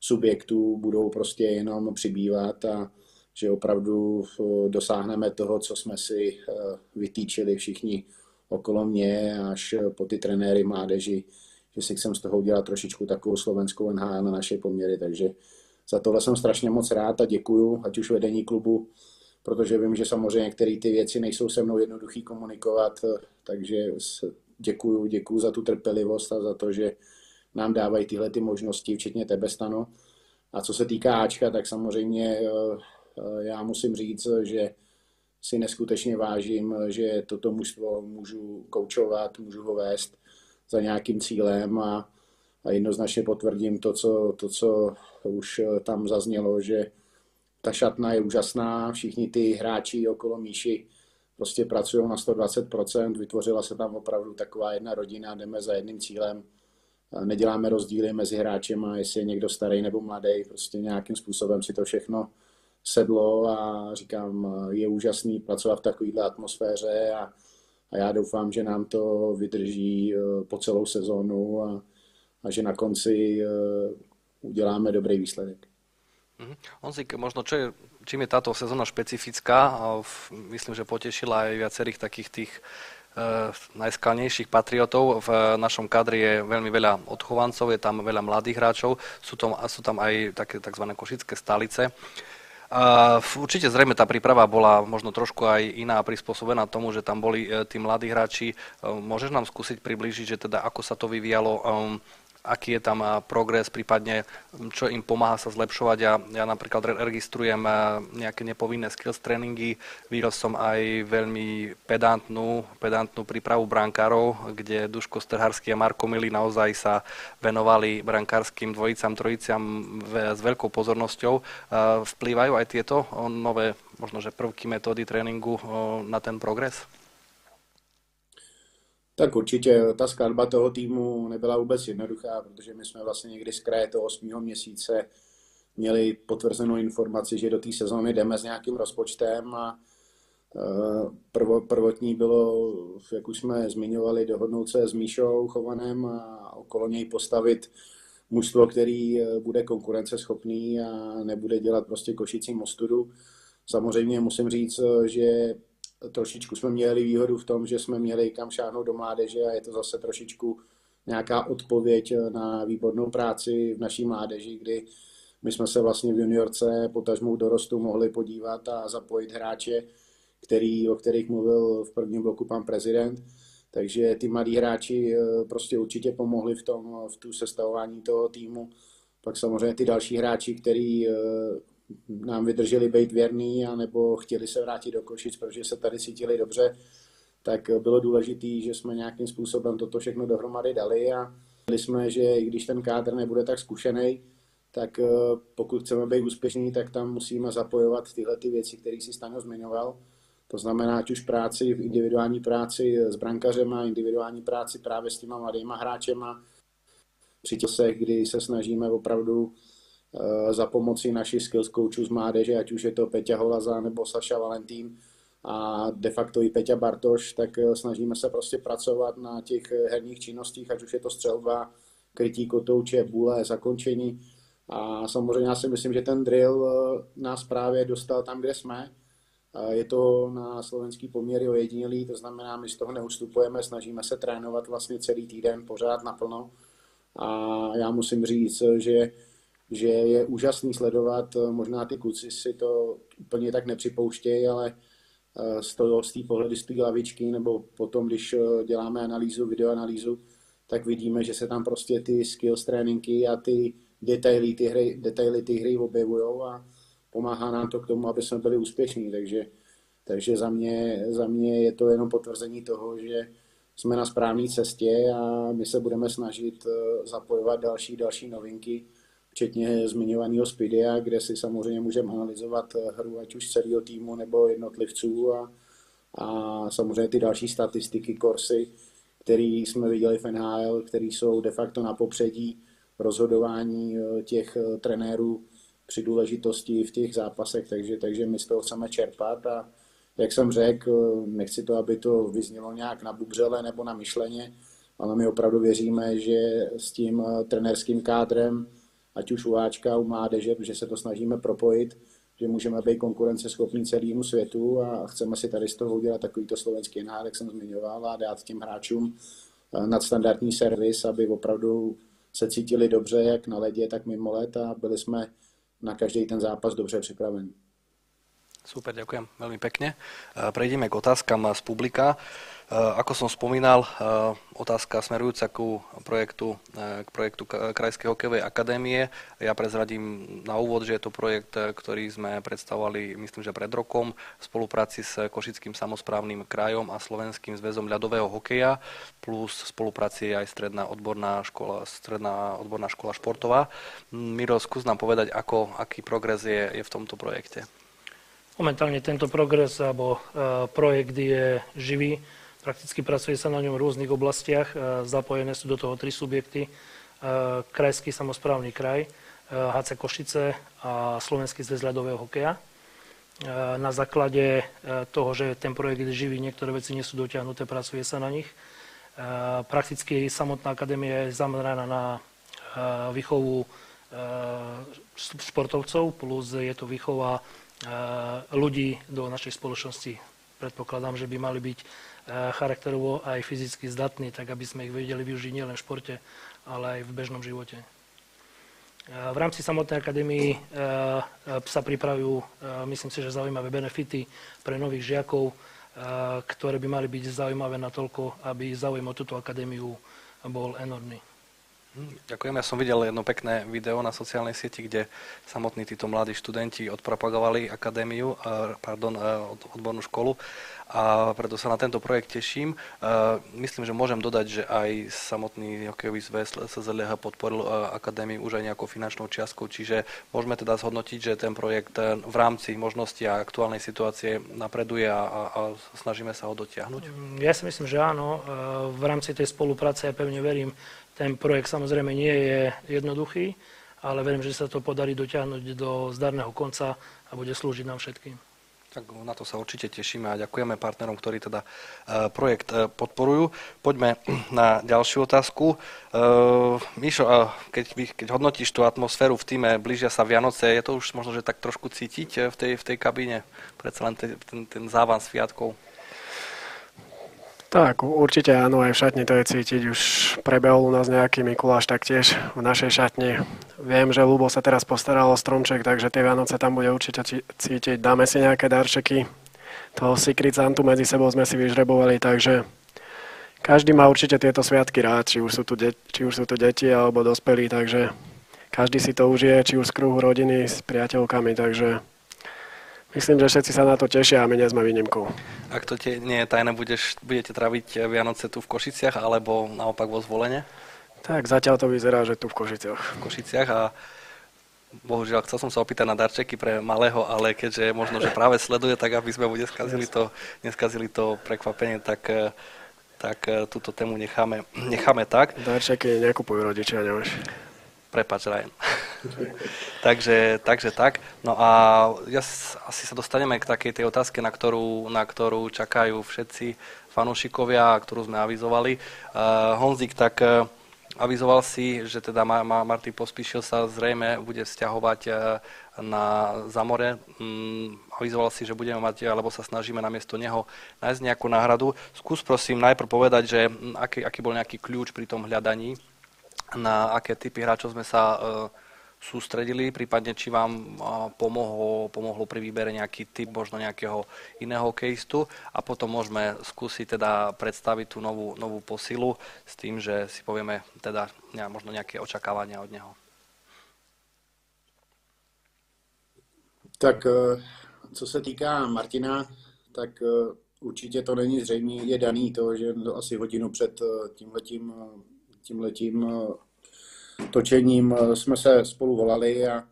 D: subjektů budou prostě jenom přibývat a že opravdu eh, dosáhneme toho, co jsme si eh, vytýčili všichni okolo mě, až po ty trenéry mládeži, že si chcem z toho udělat trošičku takovou slovenskou NHL na naše poměry, takže za tohle jsem strašně moc rád a děkuju, ať už vedení klubu, protože vím, že samozřejmě některé ty věci nejsou se mnou jednoduchý komunikovat, takže děkuju, děkuju za tu trpělivost a za to, že nám dávají tyhle ty možnosti, včetně tebe, Stano. A co se týká Ačka, tak samozřejmě eh, eh, já musím říct, že si neskutečně vážím, že toto mužstvo můžu koučovat, můžu ho vést za nějakým cílem a, a jednoznačně potvrdím to co, to, co už tam zaznělo, že ta šatna je úžasná, všichni ty hráči okolo Míši prostě pracují na 120%, vytvořila se tam opravdu taková jedna rodina, jdeme za jedným cílem, neděláme rozdíly mezi hráčem a jestli je někdo starý nebo mladý, prostě nějakým způsobem si to všechno sedlo a říkám, je úžasný pracovat v takovéhle atmosféře a, a já doufám, že nám to vydrží eh, po celou sezónu a, a že na konci eh, uděláme dobrý výsledek.
A: Mm-hmm. Onzik, možno čo je, čím je táto sezóna špecifická, myslím, že potešila aj viacerých takých tých e, najskalnejších patriotov. V našom kadri je veľmi veľa odchovancov, je tam veľa mladých hráčov, sú tam, sú tam aj také tzv. košické stalice. Uh, určite zrejme tá príprava bola možno trošku aj iná prispôsobená tomu, že tam boli uh, tí mladí hráči. Uh, môžeš nám skúsiť priblížiť, že teda ako sa to vyvíjalo um, aký je tam progres, prípadne čo im pomáha sa zlepšovať. Ja, ja napríklad registrujem nejaké nepovinné skills tréningy, videl som aj veľmi pedantnú, pedantnú prípravu brankárov, kde Duško Strharský a Marko Mili naozaj sa venovali brankárským dvojicám, trojiciam s veľkou pozornosťou. Vplývajú aj tieto nové možno, že prvky metódy tréninku na ten progres?
D: Tak určitě ta skladba toho týmu nebyla vůbec jednoduchá, protože my jsme vlastně někdy z kraje toho 8. měsíce měli potvrzenou informaci, že do té sezóny jdeme s nějakým rozpočtem a e, prvo, prvotní bylo, jak už jsme zmiňovali, dohodnout se s Míšou Chovanem a okolo něj postavit mužstvo, který e, bude konkurenceschopný a nebude dělat prostě košící mostudu. Samozřejmě musím říct, e, že trošičku jsme měli výhodu v tom, že jsme měli kam šáhnout do mládeže a je to zase trošičku nějaká odpověď na výbornou práci v naší mládeži, kdy my jsme se vlastně v juniorce potažmou dorostu mohli podívat a zapojit hráče, který, o kterých mluvil v prvním bloku pan prezident. Takže ty mladí hráči eh, prostě určitě pomohli v tom, v tu sestavování toho týmu. Pak samozřejmě ty další hráči, který eh, nám vydrželi být věrný, anebo chtěli se vrátit do Košic, protože se tady cítili dobře, tak bylo důležité, že jsme nějakým způsobem toto všechno dohromady dali a byli jsme, že i když ten kádr nebude tak zkušený, tak eh, pokud chceme být úspěšní, tak tam musíme zapojovat tyhle ty věci, které si Staňo zmiňoval. To znamená, ať už práci, v individuální práci s brankařema, individuální práci právě s těma mladýma hráčema, při těch, kdy se snažíme opravdu za pomoci našich skills coachů z mládeže, ať už je to Peťa Holaza nebo Saša Valentín a de facto i Peťa Bartoš, tak eh, snažíme se prostě pracovat na těch eh, herních činnostích, ať už je to střelba, krytí kotouče, bůle, zakončení. A samozřejmě já si myslím, že ten drill nás právě dostal tam, kde jsme. Je to na slovenský poměry ojedinělý, to znamená, my z toho neustupujeme, snažíme se trénovat vlastně celý týden pořád naplno. A já musím říct, že že je úžasný sledovat, eh, možná ty kluci si to úplně tak nepřipouštějí, ale eh, z toho, z té pohledu z té lavičky, nebo potom, když eh, děláme analýzu, videoanalýzu, tak vidíme, že se tam prostě ty skills tréninky a ty detaily ty hry, detaily ty hry objevují a pomáhá nám to k tomu, aby jsme byli úspěšní. Takže, takže za, mě, za mě je to jenom potvrzení toho, že jsme na správné cestě a my se budeme snažit zapojovat další, další novinky, včetně zmiňovaného Spidia, kde si samozřejmě můžeme analyzovat hru ať už celého týmu nebo jednotlivců a, a samozřejmě ty další statistiky, korsy, který jsme viděli v NHL, který jsou de facto na popředí rozhodování těch trenérů při důležitosti v těch zápasech, takže, takže my z toho chceme čerpat a jak jsem řekl, nechci to, aby to vyznělo nějak na bubřele nebo na myšleně, ale my opravdu věříme, že s tím trenerským kádrem, ať už u Ačka, u mládeže, že se to snažíme propojit, že můžeme být konkurenceschopní celému světu a chceme si tady z toho udělat takovýto slovenský NHL, jak jsem zmiňoval, a dát těm hráčům nadstandardní servis, aby opravdu se cítili dobře, jak na ledě, tak mimo let a byli jsme na každý ten zápas dobře připravený.
A: Super, ďakujem veľmi pekne. Prejdeme k otázkam z publika. Ako som spomínal, otázka smerujúca ku projektu, k projektu Krajskej hokejovej akadémie. Ja prezradím na úvod, že je to projekt, ktorý sme predstavovali, myslím, že pred rokom v spolupráci s Košickým samozprávnym krajom a Slovenským zväzom ľadového hokeja, plus v spolupráci aj Stredná odborná škola, Stredná odborná škola športová. Miro, skús nám povedať, ako, aký progres je, je v tomto projekte.
F: Momentálne tento progres alebo projekt je živý. Prakticky pracuje sa na ňom v rôznych oblastiach. Uh, zapojené sú do toho tri subjekty. Uh, Krajský samozprávny kraj, HC Košice a Slovenský zväz ľadového hokeja. Na základe toho, že ten projekt je niektoré veci nie sú dotiahnuté, pracuje sa na nich. Prakticky samotná akadémia je zameraná na výchovu športovcov, plus je to výchova ľudí do našej spoločnosti. Predpokladám, že by mali byť charakterovo aj fyzicky zdatní, tak aby sme ich vedeli využiť nielen v športe, ale aj v bežnom živote. V rámci samotnej akadémii sa pripravujú, myslím si, že zaujímavé benefity pre nových žiakov, ktoré by mali byť zaujímavé na toľko, aby záujem o túto akadémiu bol enormný.
A: Ďakujem. Ja som videl jedno pekné video na sociálnej sieti, kde samotní títo mladí študenti odpropagovali akadémiu, pardon, odbornú školu a preto sa na tento projekt teším. Myslím, že môžem dodať, že aj samotný hokejový zväz SZLH podporil akadémiu už aj nejakou finančnou čiastkou, čiže môžeme teda zhodnotiť, že ten projekt e, v rámci možnosti a aktuálnej situácie napreduje a, a, snažíme sa ho dotiahnuť.
F: Ja si myslím, že áno. E, v rámci tej spolupráce ja pevne verím, ten projekt samozrejme nie je jednoduchý, ale verím, že sa to podarí dotiahnuť do zdarného konca a bude slúžiť nám všetkým.
A: Tak na to sa určite tešíme a ďakujeme partnerom, ktorí teda e, projekt e, podporujú. Poďme na ďalšiu otázku. E, Míšo, keď, keď hodnotíš tú atmosféru v týme, blížia sa Vianoce, je to už možno, že tak trošku cítiť v tej, v tej kabíne? Predsa len ten, ten, ten závan sviatkov.
E: Tak, určite áno, aj v šatni to je cítiť. Už prebehol u nás nejaký Mikuláš taktiež v našej šatni. Viem, že Lubo sa teraz postaral o stromček, takže tie Vianoce tam bude určite cítiť. Dáme si nejaké darčeky. Toho Secret Santu medzi sebou sme si vyžrebovali, takže každý má určite tieto sviatky rád, či už sú tu, de- či už sú tu deti alebo dospelí, takže každý si to užije, či už z kruhu rodiny, s priateľkami, takže Myslím, že všetci sa na to tešia a my nie sme výnimkou.
A: Ak to tie nie je tajné, budeš, budete traviť Vianoce tu v Košiciach alebo naopak vo zvolenie?
E: Tak zatiaľ to vyzerá, že tu v Košiciach.
A: V Košiciach a bohužiaľ chcel som sa opýtať na darčeky pre malého, ale keďže možno, že práve sleduje, tak aby sme mu neskazili to, neskazili to prekvapenie, tak tak túto tému necháme, necháme tak.
E: Darčeky nekupujú rodičia, nemáš.
A: Prepač, Ryan. takže, takže tak. No a ja asi sa dostaneme k takej tej otázke, na ktorú, na ktorú čakajú všetci fanúšikovia, ktorú sme avizovali. Uh, Honzik, tak uh, avizoval si, že teda Ma- Ma- Martin Pospíšil sa zrejme bude vzťahovať uh, na Zamore. Um, avizoval si, že budeme mať, alebo sa snažíme namiesto neho nájsť nejakú náhradu. Skús prosím najprv povedať, že aký, aký bol nejaký kľúč pri tom hľadaní na aké typy hráčov sme sa e, sústredili, prípadne či vám e, pomohlo, pomohlo pri výbere nejaký typ možno nejakého iného hokejistu a potom môžeme skúsiť teda predstaviť tú novú, novú posilu s tým, že si povieme teda možno nejaké očakávania od neho.
D: Tak e, co se týká Martina, tak určitě to není zřejmě, je daný to, že asi hodinu před tímhletím, tímhletím točením jsme se spolu volali a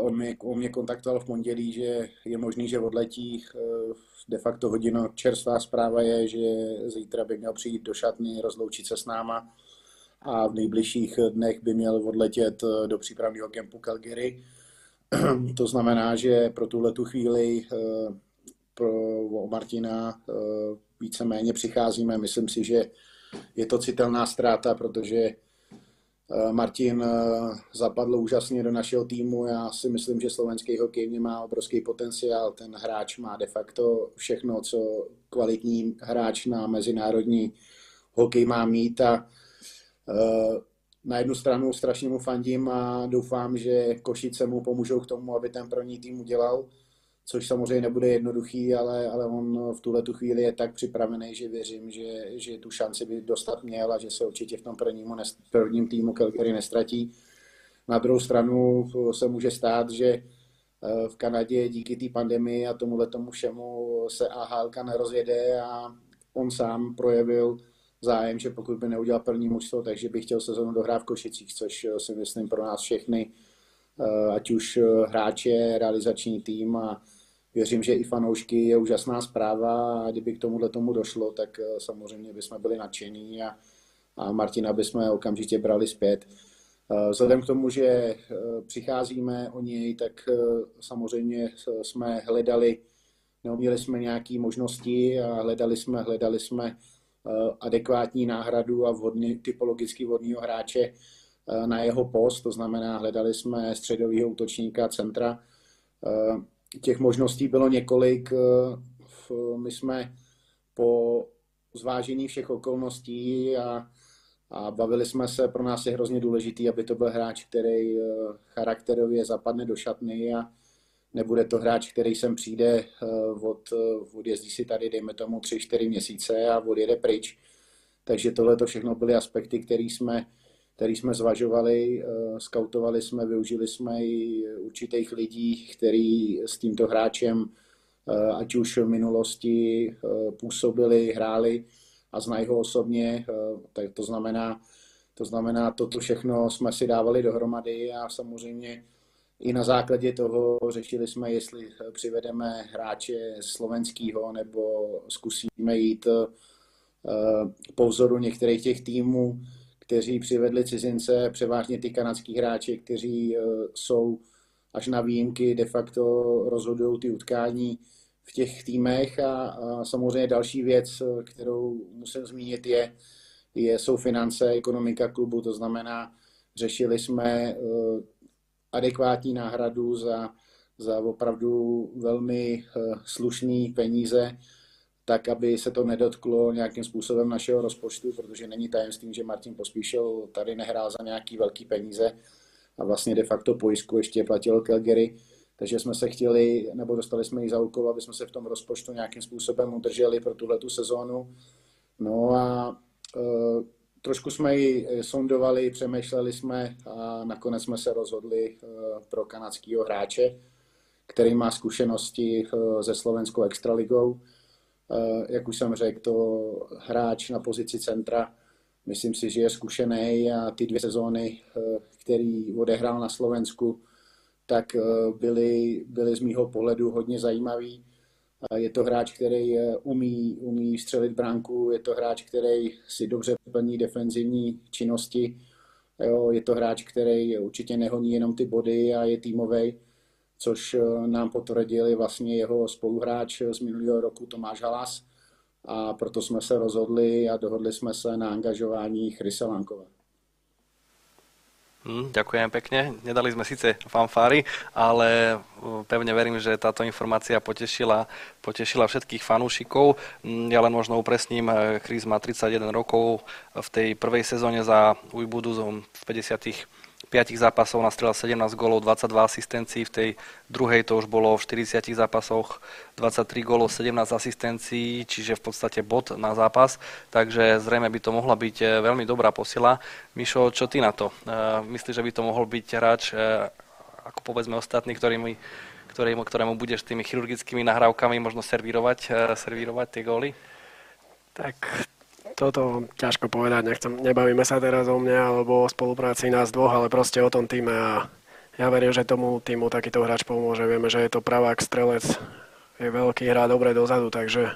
D: on mě, on mě kontaktoval v pondělí, že je možný, že odletí de facto hodinu. Čerstvá zpráva je, že zítra by měl přijít do šatny, rozloučit se s náma a v nejbližších dnech by měl odletět do přípravného kempu Calgary. To znamená, že pro tuhle tu chvíli pro Martina víceméně přicházíme. Myslím si, že je to citelná ztráta, protože Martin zapadl úžasně do našeho týmu. Já si myslím, že slovenský hokej má obrovský potenciál. Ten hráč má de facto všechno, co kvalitní hráč na mezinárodní hokej má mít a na jednu stranu strašně mu fandím a doufám, že Košice mu pomůžou k tomu, aby ten první tým udělal což samozřejmě nebude jednoduchý, ale, ale on v tuhle tu chvíli je tak připravený, že věřím, že, že tu šanci by dostat měl a že se určitě v tom prvním, prvním týmu Calgary nestratí. Na druhou stranu se může stát, že eh, v Kanadě díky té pandemii a tomuhle tomu všemu se AHL nerozjede a on sám projevil zájem, že pokud by neudělal první mužstvo, takže by chtěl sezonu dohrát v Košicích, což si myslím pro nás všechny, eh, ať už hráče, realizační tým a věřím, že i fanoušky je úžasná zpráva a kdyby k tomuhle tomu došlo, tak eh, samozřejmě bychom byli nadšení a, a Martina bychom okamžitě brali zpět. Eh, vzhledem k tomu, že eh, přicházíme o něj, tak samozřejmě jsme hledali, neuměli jsme nějaké možnosti a hledali jsme, hledali jsme adekvátní náhradu a vhodný, typologicky vhodného hráče na jeho post, to znamená, hledali jsme středového útočníka centra, těch možností bylo několik. Eh, my jsme po zvážení všech okolností a, a bavili jsme se, pro nás je hrozně důležitý, aby to byl hráč, který eh, charakterově zapadne do šatny a nebude to hráč, který sem přijde, eh, od, odjezdí si tady, dejme tomu, 3-4 měsíce a odjede pryč. Takže tohle to všechno byly aspekty, které jsme který jsme zvažovali, eh, skautovali jsme, využili jsme i určitých lidí, kteří s tímto hráčem eh, ať už v minulosti eh, působili, hráli a znají ho osobně, tak to znamená, to znamená, toto všechno jsme si dávali dohromady a samozřejmě i na základě toho řešili jsme, jestli přivedeme hráče slovenského nebo zkusíme jít po vzoru některých těch týmů, kteří přivedli cizince, převážně ty kanadský hráči, kteří eh, jsou až na výjimky de facto rozhodují ty utkání v těch týmech. A, a samozřejmě další věc, kterou musím zmínit, je, je jsou finance, ekonomika klubu, to znamená, řešili jsme uh, adekvátní náhradu za, za opravdu velmi slušný peníze, tak aby se to nedotklo nějakým způsobem našeho rozpočtu, protože není tajemstvím, že Martin Pospíšil tady nehrál za nějaký velký peníze a vlastně de facto pojistku ještě platil Calgary, takže jsme se chtěli, nebo dostali jsme ji za úkol, aby jsme se v tom rozpočtu nějakým způsobem udrželi pro tuhle tu sezónu. No a e, trošku jsme ji sondovali, přemýšleli jsme a nakonec jsme se rozhodli e, pro kanadského hráče, který má zkušenosti e, ze slovenskou extraligou jak už jsem řekl, to hráč na pozici centra, myslím si, že je zkušený a ty dvě sezóny, eh, který odehrál na Slovensku, tak eh, byly, byly z mýho pohledu hodně zajímavý. Je to hráč, který umí, umí střelit bránku, je to hráč, který si dobře plní defenzivní činnosti, jo, je to hráč, který určitě nehoní jenom ty body a je týmový což eh, nám potvrdili vlastně jeho spoluhráč z minulého roku Tomáš Halas a proto jsme se rozhodli a dohodli jsme se na angažování Chryse Lankova.
A: Hmm, ďakujem pekne. Nedali sme síce fanfári, ale uh, pevne verím, že táto informácia potešila, potešila všetkých fanúšikov. Hmm, ja len možno upresním, uh, Chris má 31 rokov v tej prvej sezóne za Ujbudu v 50 5 zápasov nastrelal 17 gólov, 22 asistencií, v tej druhej to už bolo v 40 zápasoch 23 gólov, 17 asistencií, čiže v podstate bod na zápas, takže zrejme by to mohla byť eh, veľmi dobrá posila. Mišo, čo ty na to? Eh, myslíš, že by to mohol byť hráč, eh, ako povedzme ostatní, ktorými, ktorému, ktorému budeš tými chirurgickými nahrávkami možno servírovať, servírovať tie góly?
E: Tak toto ťažko povedať, nechcem, nebavíme sa teraz o mne alebo o spolupráci nás dvoch, ale proste o tom týme a ja verím, že tomu týmu takýto hráč pomôže. Vieme, že je to pravák strelec, je veľký, hrá dobre dozadu, takže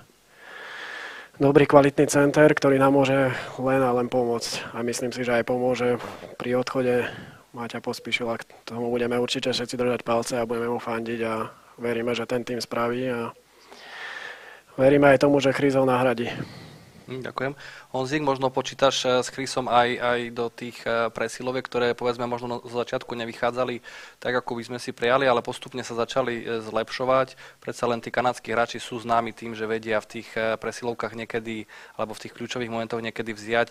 E: dobrý kvalitný center, ktorý nám môže len a len pomôcť. A myslím si, že aj pomôže pri odchode Maťa Pospíšila. K tomu budeme určite všetci držať palce a budeme mu fandiť a veríme, že ten tým spraví a veríme aj tomu, že Chryzov nahradí.
A: Hm, ďakujem. Honzik, možno počítaš eh, s Chrisom aj, aj do tých eh, presiloviek, ktoré povedzme možno z začiatku nevychádzali tak, ako by sme si prijali, ale postupne sa začali eh, zlepšovať. Predsa len tí kanadskí hráči sú známi tým, že vedia v tých presilovkách niekedy, alebo v tých kľúčových momentoch niekedy vziať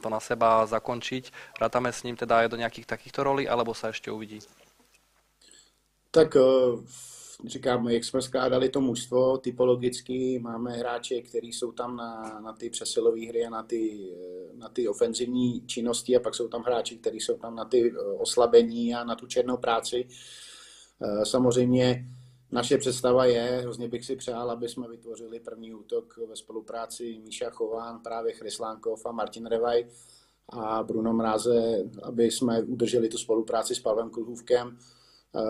A: to na seba a zakončiť. Rátame s ním teda aj do nejakých takýchto rolí, alebo sa ešte uvidí?
D: Tak říkám, jak jsme skládali to mužstvo typologicky, máme hráče, kteří jsou tam na, na ty přesilové hry a na ty, na ty ofenzivní činnosti a pak jsou tam hráči, kteří jsou tam na ty eh, oslabení a na tu černou práci. Eh, samozřejmě naše představa je, hrozně bych si přál, aby jsme vytvořili první útok ve spolupráci Míša Chován, právě Chryslánkov a Martin Revaj a Bruno Mráze, aby jsme udrželi tu spolupráci s Pavlem Kulhůvkem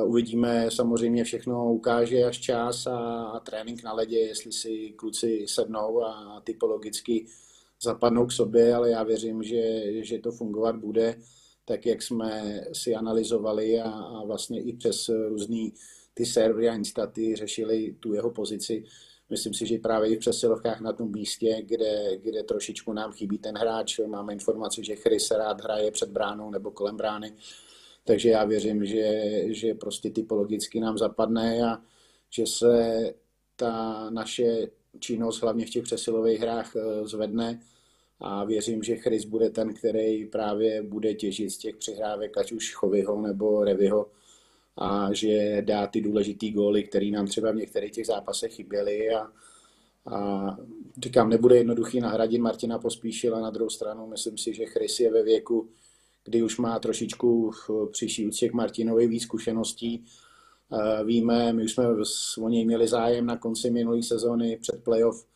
D: Uvidíme, samozřejmě všechno ukáže až čas a, a trénink na ledě, jestli si kluci sednou a typologicky zapadnou k sobě, ale já věřím, že, že to fungovat bude tak, jak jsme si analyzovali a, a vlastně i přes různý ty servery a instaty řešili tu jeho pozici. Myslím si, že právě i v přesilovkách na tom místě, kde, kde trošičku nám chybí ten hráč, máme informaci, že Chris rád hraje před bránou nebo kolem brány, takže já věřím, že, že prostě typologicky nám zapadne a že se ta naše činnost, hlavně v těch přesilových hrách, eh, zvedne. A věřím, že Chris bude ten, který právě bude těžit z těch přihrávek, ať už Chovyho nebo Revyho. A že dá ty důležitý góly, které nám třeba v některých těch zápasech chyběly. A, a říkám, nebude jednoduchý nahradit Martina Pospíšila, na druhou stranu. Myslím si, že Chris je ve věku, kdy už má trošičku přiší úctě k Martinovi víc zkušeností. Eh, víme, my už jsme o něj měli zájem na konci minulé sezóny před playoff,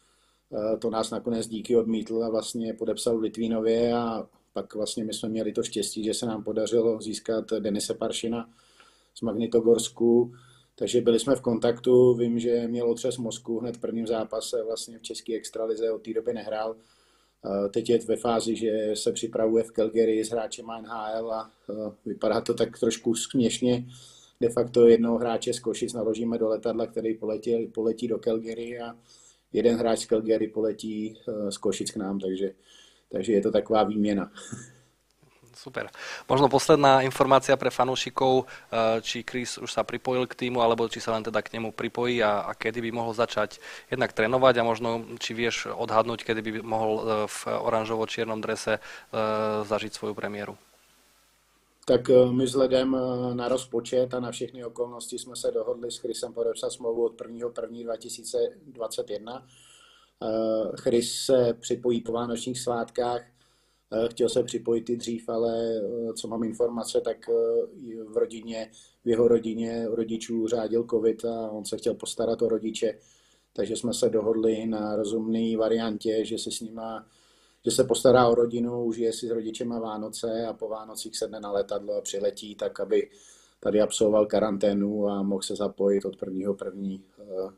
D: eh, to nás nakonec díky odmítl a vlastně podepsal Litvínově a pak vlastně my jsme měli to štěstí, že se nám podařilo získat Denise Paršina z Magnitogorsku, takže byli jsme v kontaktu, vím, že měl otřes mozku hned v prvním zápase vlastně v české extralize, od té doby nehrál, Teď je ve fázi, že se připravuje v Calgary s hráčem NHL a vypadá to tak trošku směšně. De facto jednoho hráče z Košic naložíme do letadla, který poletí, poletí do Calgary a jeden hráč z Calgary poletí z Košic k nám, takže, takže je to taková výměna.
A: Super. Možno posledná informácia pre fanúšikov, eh, či Chris už sa pripojil k týmu, alebo či sa len teda k nemu pripojí a, a kedy by mohol začať jednak trénovať a možno či vieš odhadnúť, kedy by mohol eh, v oranžovo-čiernom drese eh, zažiť svoju premiéru.
D: Tak my vzhledem na rozpočet a na všechny okolnosti jsme se dohodli s Chrisem podepsat smlouvu od 1.1.2021. Chris se připojí po vánočních svátkách chtěl se připojit i dřív, ale eh, co mám informace, tak eh, v rodině, v jeho rodině rodičů řádil covid a on se chtěl postarat o rodiče, takže jsme se dohodli na rozumné variantě, že si s nima že se postará o rodinu, užije si s rodičema Vánoce a po Vánocích sedne na letadlo a přiletí, tak aby tady absolvoval karanténu a mohl se zapojit od prvního první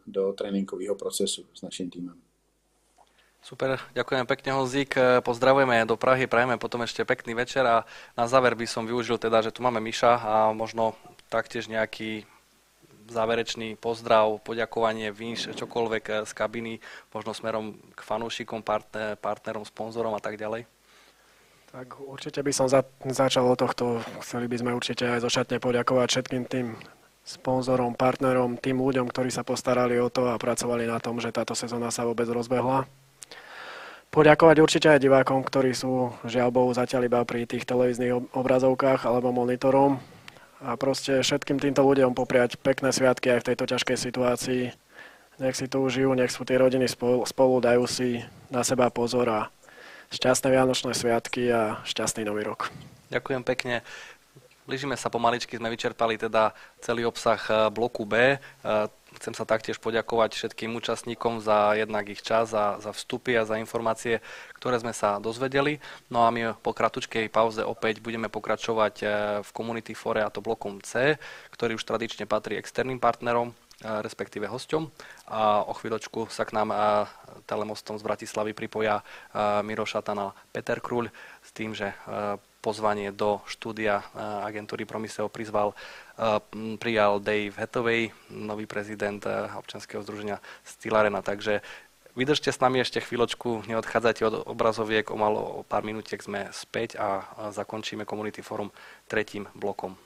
D: do tréninkového procesu s naším týmem.
A: Super, ďakujem pekne Honzík, pozdravujeme do Prahy, prajeme potom ešte pekný večer a na záver by som využil teda, že tu máme Miša a možno taktiež nejaký záverečný pozdrav, poďakovanie, vinš, čokoľvek z kabiny, možno smerom k fanúšikom, partner, partnerom, sponzorom a tak ďalej.
E: Tak určite by som za, začal od tohto. Chceli by sme určite aj zošatne poďakovať všetkým tým sponzorom, partnerom, tým ľuďom, ktorí sa postarali o to a pracovali na tom, že táto sezóna sa vôbec rozbehla poďakovať určite aj divákom, ktorí sú žiaľ Bohu zatiaľ iba pri tých televíznych obrazovkách alebo monitorom. A proste všetkým týmto ľuďom popriať pekné sviatky aj v tejto ťažkej situácii. Nech si to užijú, nech sú tie rodiny spolu, spolu dajú si na seba pozor a šťastné Vianočné sviatky a šťastný Nový rok.
A: Ďakujem pekne. Blížime sa pomaličky, sme vyčerpali teda celý obsah e, bloku B. E, chcem sa taktiež poďakovať všetkým účastníkom za jednak ich čas, za, za vstupy a za informácie, ktoré sme sa dozvedeli. No a my po kratučkej pauze opäť budeme pokračovať e, v Community Fore a to blokom C, ktorý už tradične patrí externým partnerom respektíve hosťom. A o chvíľočku sa k nám telemostom z Bratislavy pripoja Miro Šatan a Peter Kruľ s tým, že pozvanie do štúdia agentúry Promiseo prizval, prijal Dave Hathaway, nový prezident občanského združenia Stilarena. Takže vydržte s nami ešte chvíľočku, neodchádzajte od obrazoviek, o malo o pár minútiek sme späť a zakončíme Community Forum tretím blokom.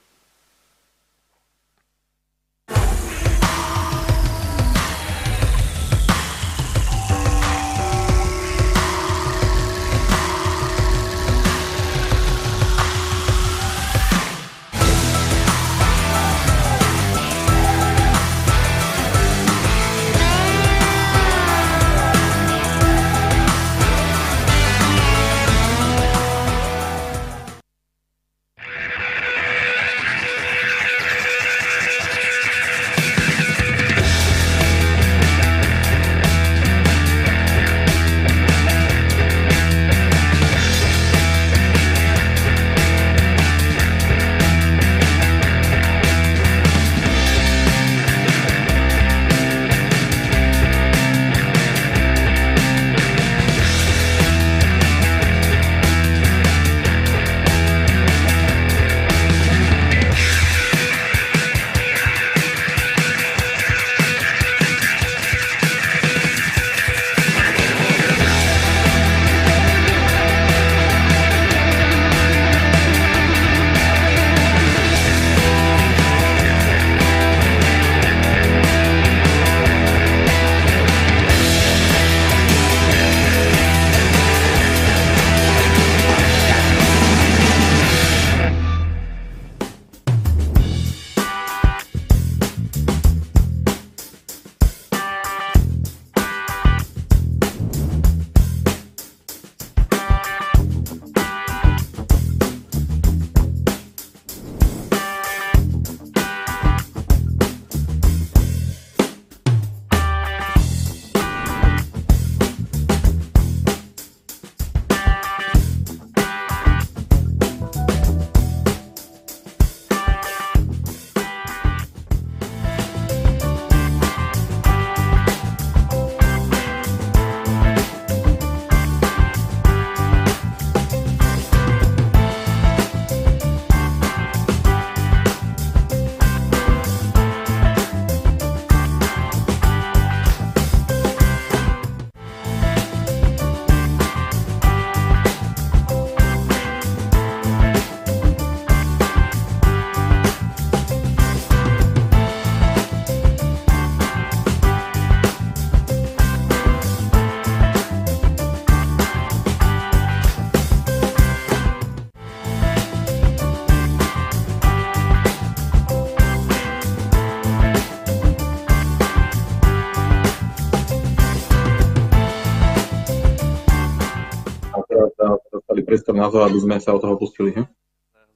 G: Na to, aby sme sa od toho pustili. He?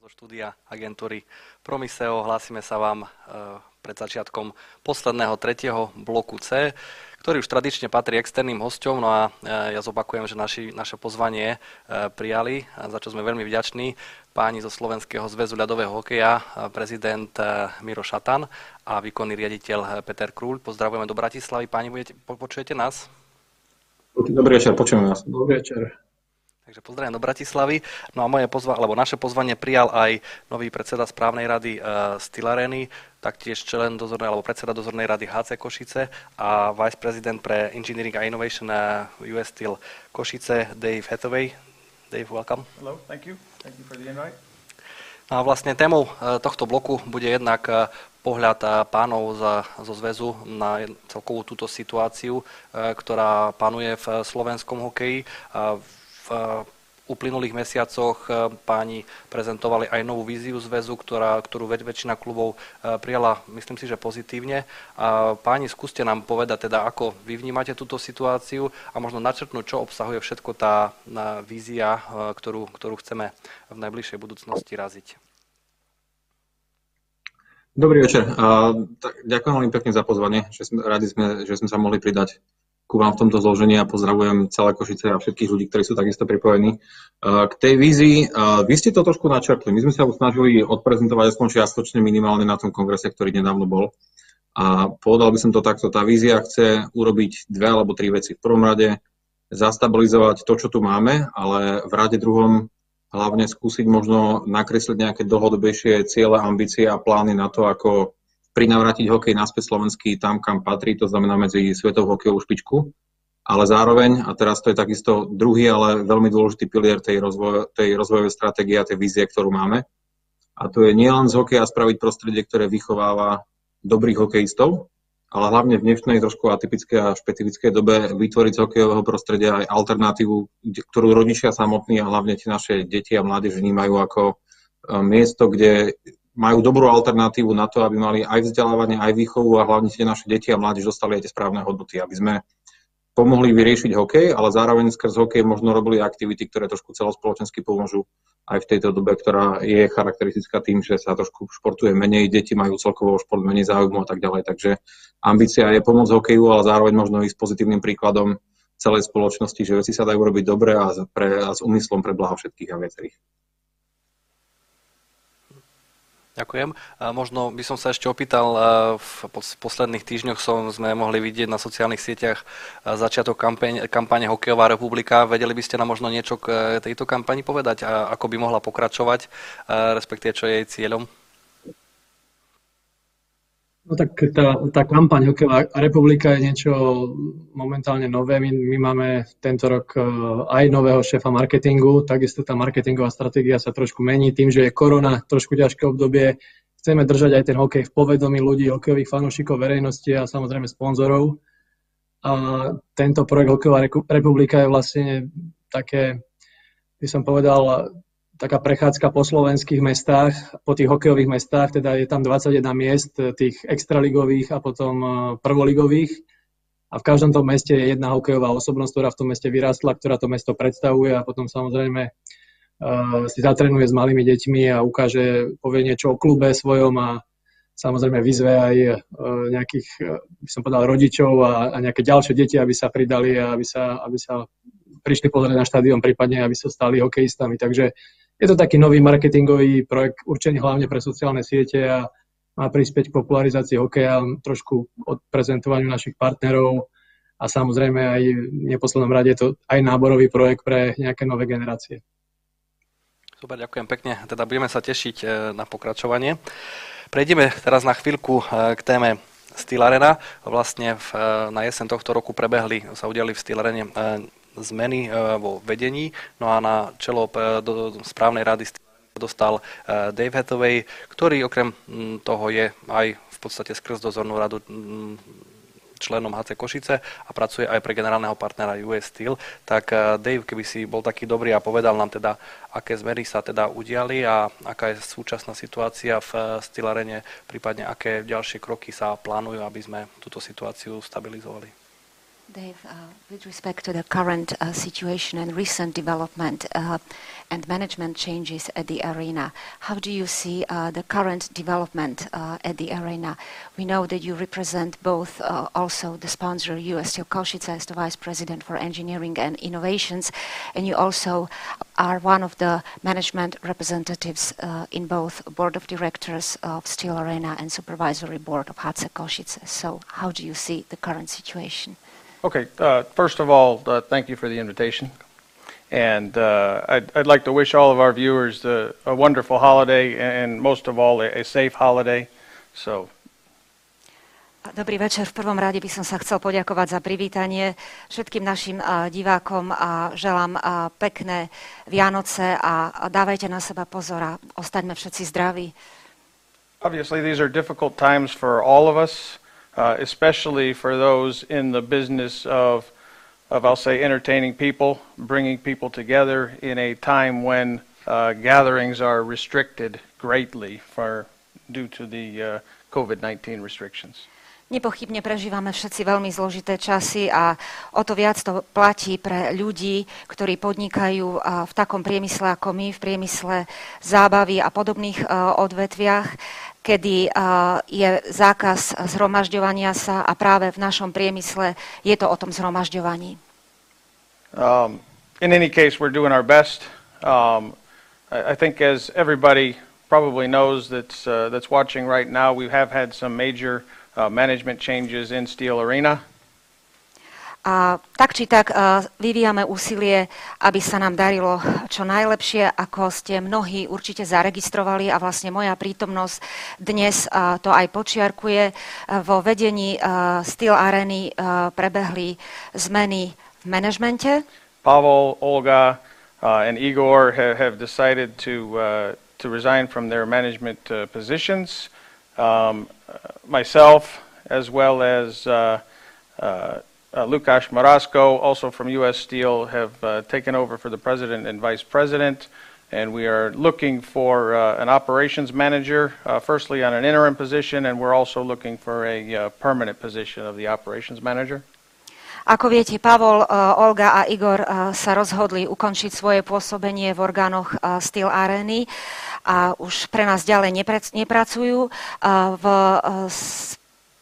A: Zo štúdia agentúry Promiseo hlásime sa vám e, pred začiatkom posledného tretieho bloku C, ktorý už tradične patrí externým hosťom. No a e, ja zopakujem, že naši, naše pozvanie e, prijali, za čo sme veľmi vďační, páni zo Slovenského zväzu ľadového hokeja, prezident Miro Šatan a výkonný riaditeľ Peter Krúľ. Pozdravujeme do Bratislavy. Páni, budete, počujete nás?
G: Dobrý večer, počujeme vás.
E: Dobrý večer.
A: Takže pozdravím do Bratislavy. No a moje pozva- alebo naše pozvanie prijal aj nový predseda správnej rady uh, Stilareny, taktiež člen dozornej alebo predseda dozornej rady HC Košice a vice prezident pre Engineering a Innovation uh, US Steel Košice Dave Hathaway. Dave, welcome.
H: Hello, thank you. Thank you for the invite.
A: No a vlastne témou e, tohto bloku bude jednak pohľad pánov za, zo zväzu na celkovú túto situáciu, ktorá panuje v slovenskom hokeji. V uplynulých mesiacoch e, páni prezentovali aj novú víziu zväzu, ktorá, ktorú väč, väčšina klubov e, prijala, myslím si, že pozitívne. A páni, skúste nám povedať teda, ako vy vnímate túto situáciu a možno načrtnúť, čo obsahuje všetko tá vízia, ktorú, ktorú chceme v najbližšej budúcnosti raziť.
G: Dobrý večer. Ďakujem veľmi pekne za pozvanie, že sme, radi sme, že sme sa mohli pridať ku vám v tomto zložení a pozdravujem celé Košice a všetkých ľudí, ktorí sú takisto pripojení. Uh, k tej vízii, uh, vy ste to trošku načrtli. My sme sa snažili odprezentovať aspoň čiastočne minimálne na tom kongrese, ktorý nedávno bol. A povedal by som to takto, tá vízia chce urobiť dve alebo tri veci. V prvom rade zastabilizovať to, čo tu máme, ale v rade druhom hlavne skúsiť možno nakresliť nejaké dlhodobejšie ciele, ambície a plány na to, ako prinavrátiť hokej naspäť slovenský tam, kam patrí, to znamená medzi svetovú hokejovú špičku. Ale zároveň, a teraz to je takisto druhý, ale veľmi dôležitý pilier tej, rozvoj, tej rozvojovej stratégie a tej vízie, ktorú máme. A to je nielen z hokeja spraviť prostredie, ktoré vychováva dobrých hokejistov, ale hlavne v dnešnej trošku atypickej a špecifickej dobe vytvoriť z hokejového prostredia aj alternatívu, ktorú rodičia samotní a hlavne tie naše deti a mládež vnímajú ako e, miesto, kde majú dobrú alternatívu na to, aby mali aj vzdelávanie, aj výchovu a hlavne tie naše deti a mládež dostali aj tie správne hodnoty, aby sme pomohli vyriešiť hokej, ale zároveň skrz hokej možno robili aktivity, ktoré trošku celospoločensky pomôžu aj v tejto dobe, ktorá je charakteristická tým, že sa trošku športuje menej, deti majú celkovo šport menej záujmu a tak ďalej. Takže ambícia je pomôcť hokeju, ale zároveň možno ísť pozitívnym príkladom celej spoločnosti, že veci sa dajú robiť dobre a, pre, a s úmyslom pre blaho všetkých a viacerých.
A: Ďakujem. A možno by som sa ešte opýtal, v posledných týždňoch som, sme mohli vidieť na sociálnych sieťach začiatok kampane, kampane Hokejová republika. Vedeli by ste nám možno niečo k tejto kampani povedať a ako by mohla pokračovať, respektíve čo je jej cieľom?
I: No tak tá, tá kampaň Hokejová republika je niečo momentálne nové. My, my máme tento rok e, aj nového šéfa marketingu, takisto tá marketingová stratégia sa trošku mení tým, že je korona, trošku ťažké obdobie. Chceme držať aj ten hokej v povedomí ľudí, hokejových fanúšikov, verejnosti a samozrejme sponzorov. A tento projekt Hokejová republika je vlastne také, by som povedal, taká prechádzka po slovenských mestách, po tých hokejových mestách, teda je tam 21 miest, eh, tých extraligových a potom eh, prvoligových. A v každom tom meste je jedna hokejová osobnosť, ktorá v tom meste vyrástla, ktorá to mesto predstavuje a potom samozrejme uh, si zatrenuje s malými deťmi a ukáže, povie niečo o klube svojom a samozrejme vyzve aj uh, nejakých, uh, by som povedal, rodičov a, a nejaké ďalšie deti, aby sa pridali a aby sa, aby sa prišli pozrieť na štadión, prípadne aby sa stali hokejistami. Takže je to taký nový marketingový projekt, určený hlavne pre sociálne siete a má prispieť k popularizácii hokeja, trošku od prezentovaniu našich partnerov a samozrejme aj v neposlednom rade je to aj náborový projekt pre nejaké nové generácie.
A: Super, ďakujem pekne. Teda budeme sa tešiť e, na pokračovanie. Prejdeme teraz na chvíľku e, k téme Steel Arena. Vlastne v, e, na jesen tohto roku prebehli, sa udiali v Steel Arene zmeny e, vo vedení. No a na čelo e, do správnej rady dostal e, Dave Hathaway, ktorý okrem toho je aj v podstate skrz dozornú radu členom HC Košice a pracuje aj pre generálneho partnera US Steel. Tak Dave, keby si bol taký dobrý a povedal nám teda, aké zmery sa teda udiali a aká je súčasná situácia v Steel Arene, prípadne aké ďalšie kroky sa plánujú, aby sme túto situáciu stabilizovali.
J: Dave, uh, with respect to the current uh, situation and recent development uh, and management changes at the arena, how do you see uh, the current development uh, at the arena? We know that you represent both uh, also the sponsor US Košice as the Vice President for Engineering and Innovations, and you also are one of the management representatives in both Board of Directors of Steel Arena and Supervisory Board of HATSE Košice. So how do you see the current situation?
H: Okay, uh, first of all, uh, thank you for the invitation. And uh, I'd, I'd, like to wish all of our viewers a wonderful holiday and most of all a, a safe holiday. So
J: Dobrý večer. V prvom rade by som sa chcel poďakovať za privítanie všetkým našim divákom a želám pekné Vianoce a dávajte na seba pozor a ostaňme všetci zdraví.
H: Obviously these are difficult times for all of us. Uh, especially for those in the business of, of, I'll say, entertaining people, bringing people together in a time when uh, gatherings are restricted greatly for, due to the uh, COVID 19 restrictions.
J: Nepochybne prežívame všetci veľmi zložité časy a o to viac to platí pre ľudí, ktorí podnikajú v takom priemysle ako my, v priemysle zábavy a podobných odvetviach, kedy je zákaz zhromažďovania sa a práve v našom priemysle je to o tom zhromažďovaní.
H: Um, in any case, we're doing our best. Um, I think as everybody probably knows that's, uh, that's watching right now, we have had some major uh, management changes in Steel Arena.
J: A tak či tak uh, vyvíjame úsilie, aby sa nám darilo čo najlepšie, ako ste mnohí určite zaregistrovali a vlastne moja prítomnosť dnes uh, to aj počiarkuje. Uh, vo vedení Steel Areny prebehli zmeny v manažmente.
H: Pavel, Olga and Igor have, have decided to, to resign from their management positions. Um, myself, as well as uh, uh, uh, Lukasz Marasco, also from U.S. Steel, have uh, taken over for the president and vice president. And we are looking for uh, an operations manager, firstly on an interim position, and we're also looking for a permanent position of the operations manager.
J: Ako viete, Pavol, Olga a Igor sa rozhodli ukončiť svoje pôsobenie v orgánoch Steel Areny a už pre nás ďalej nepracujú.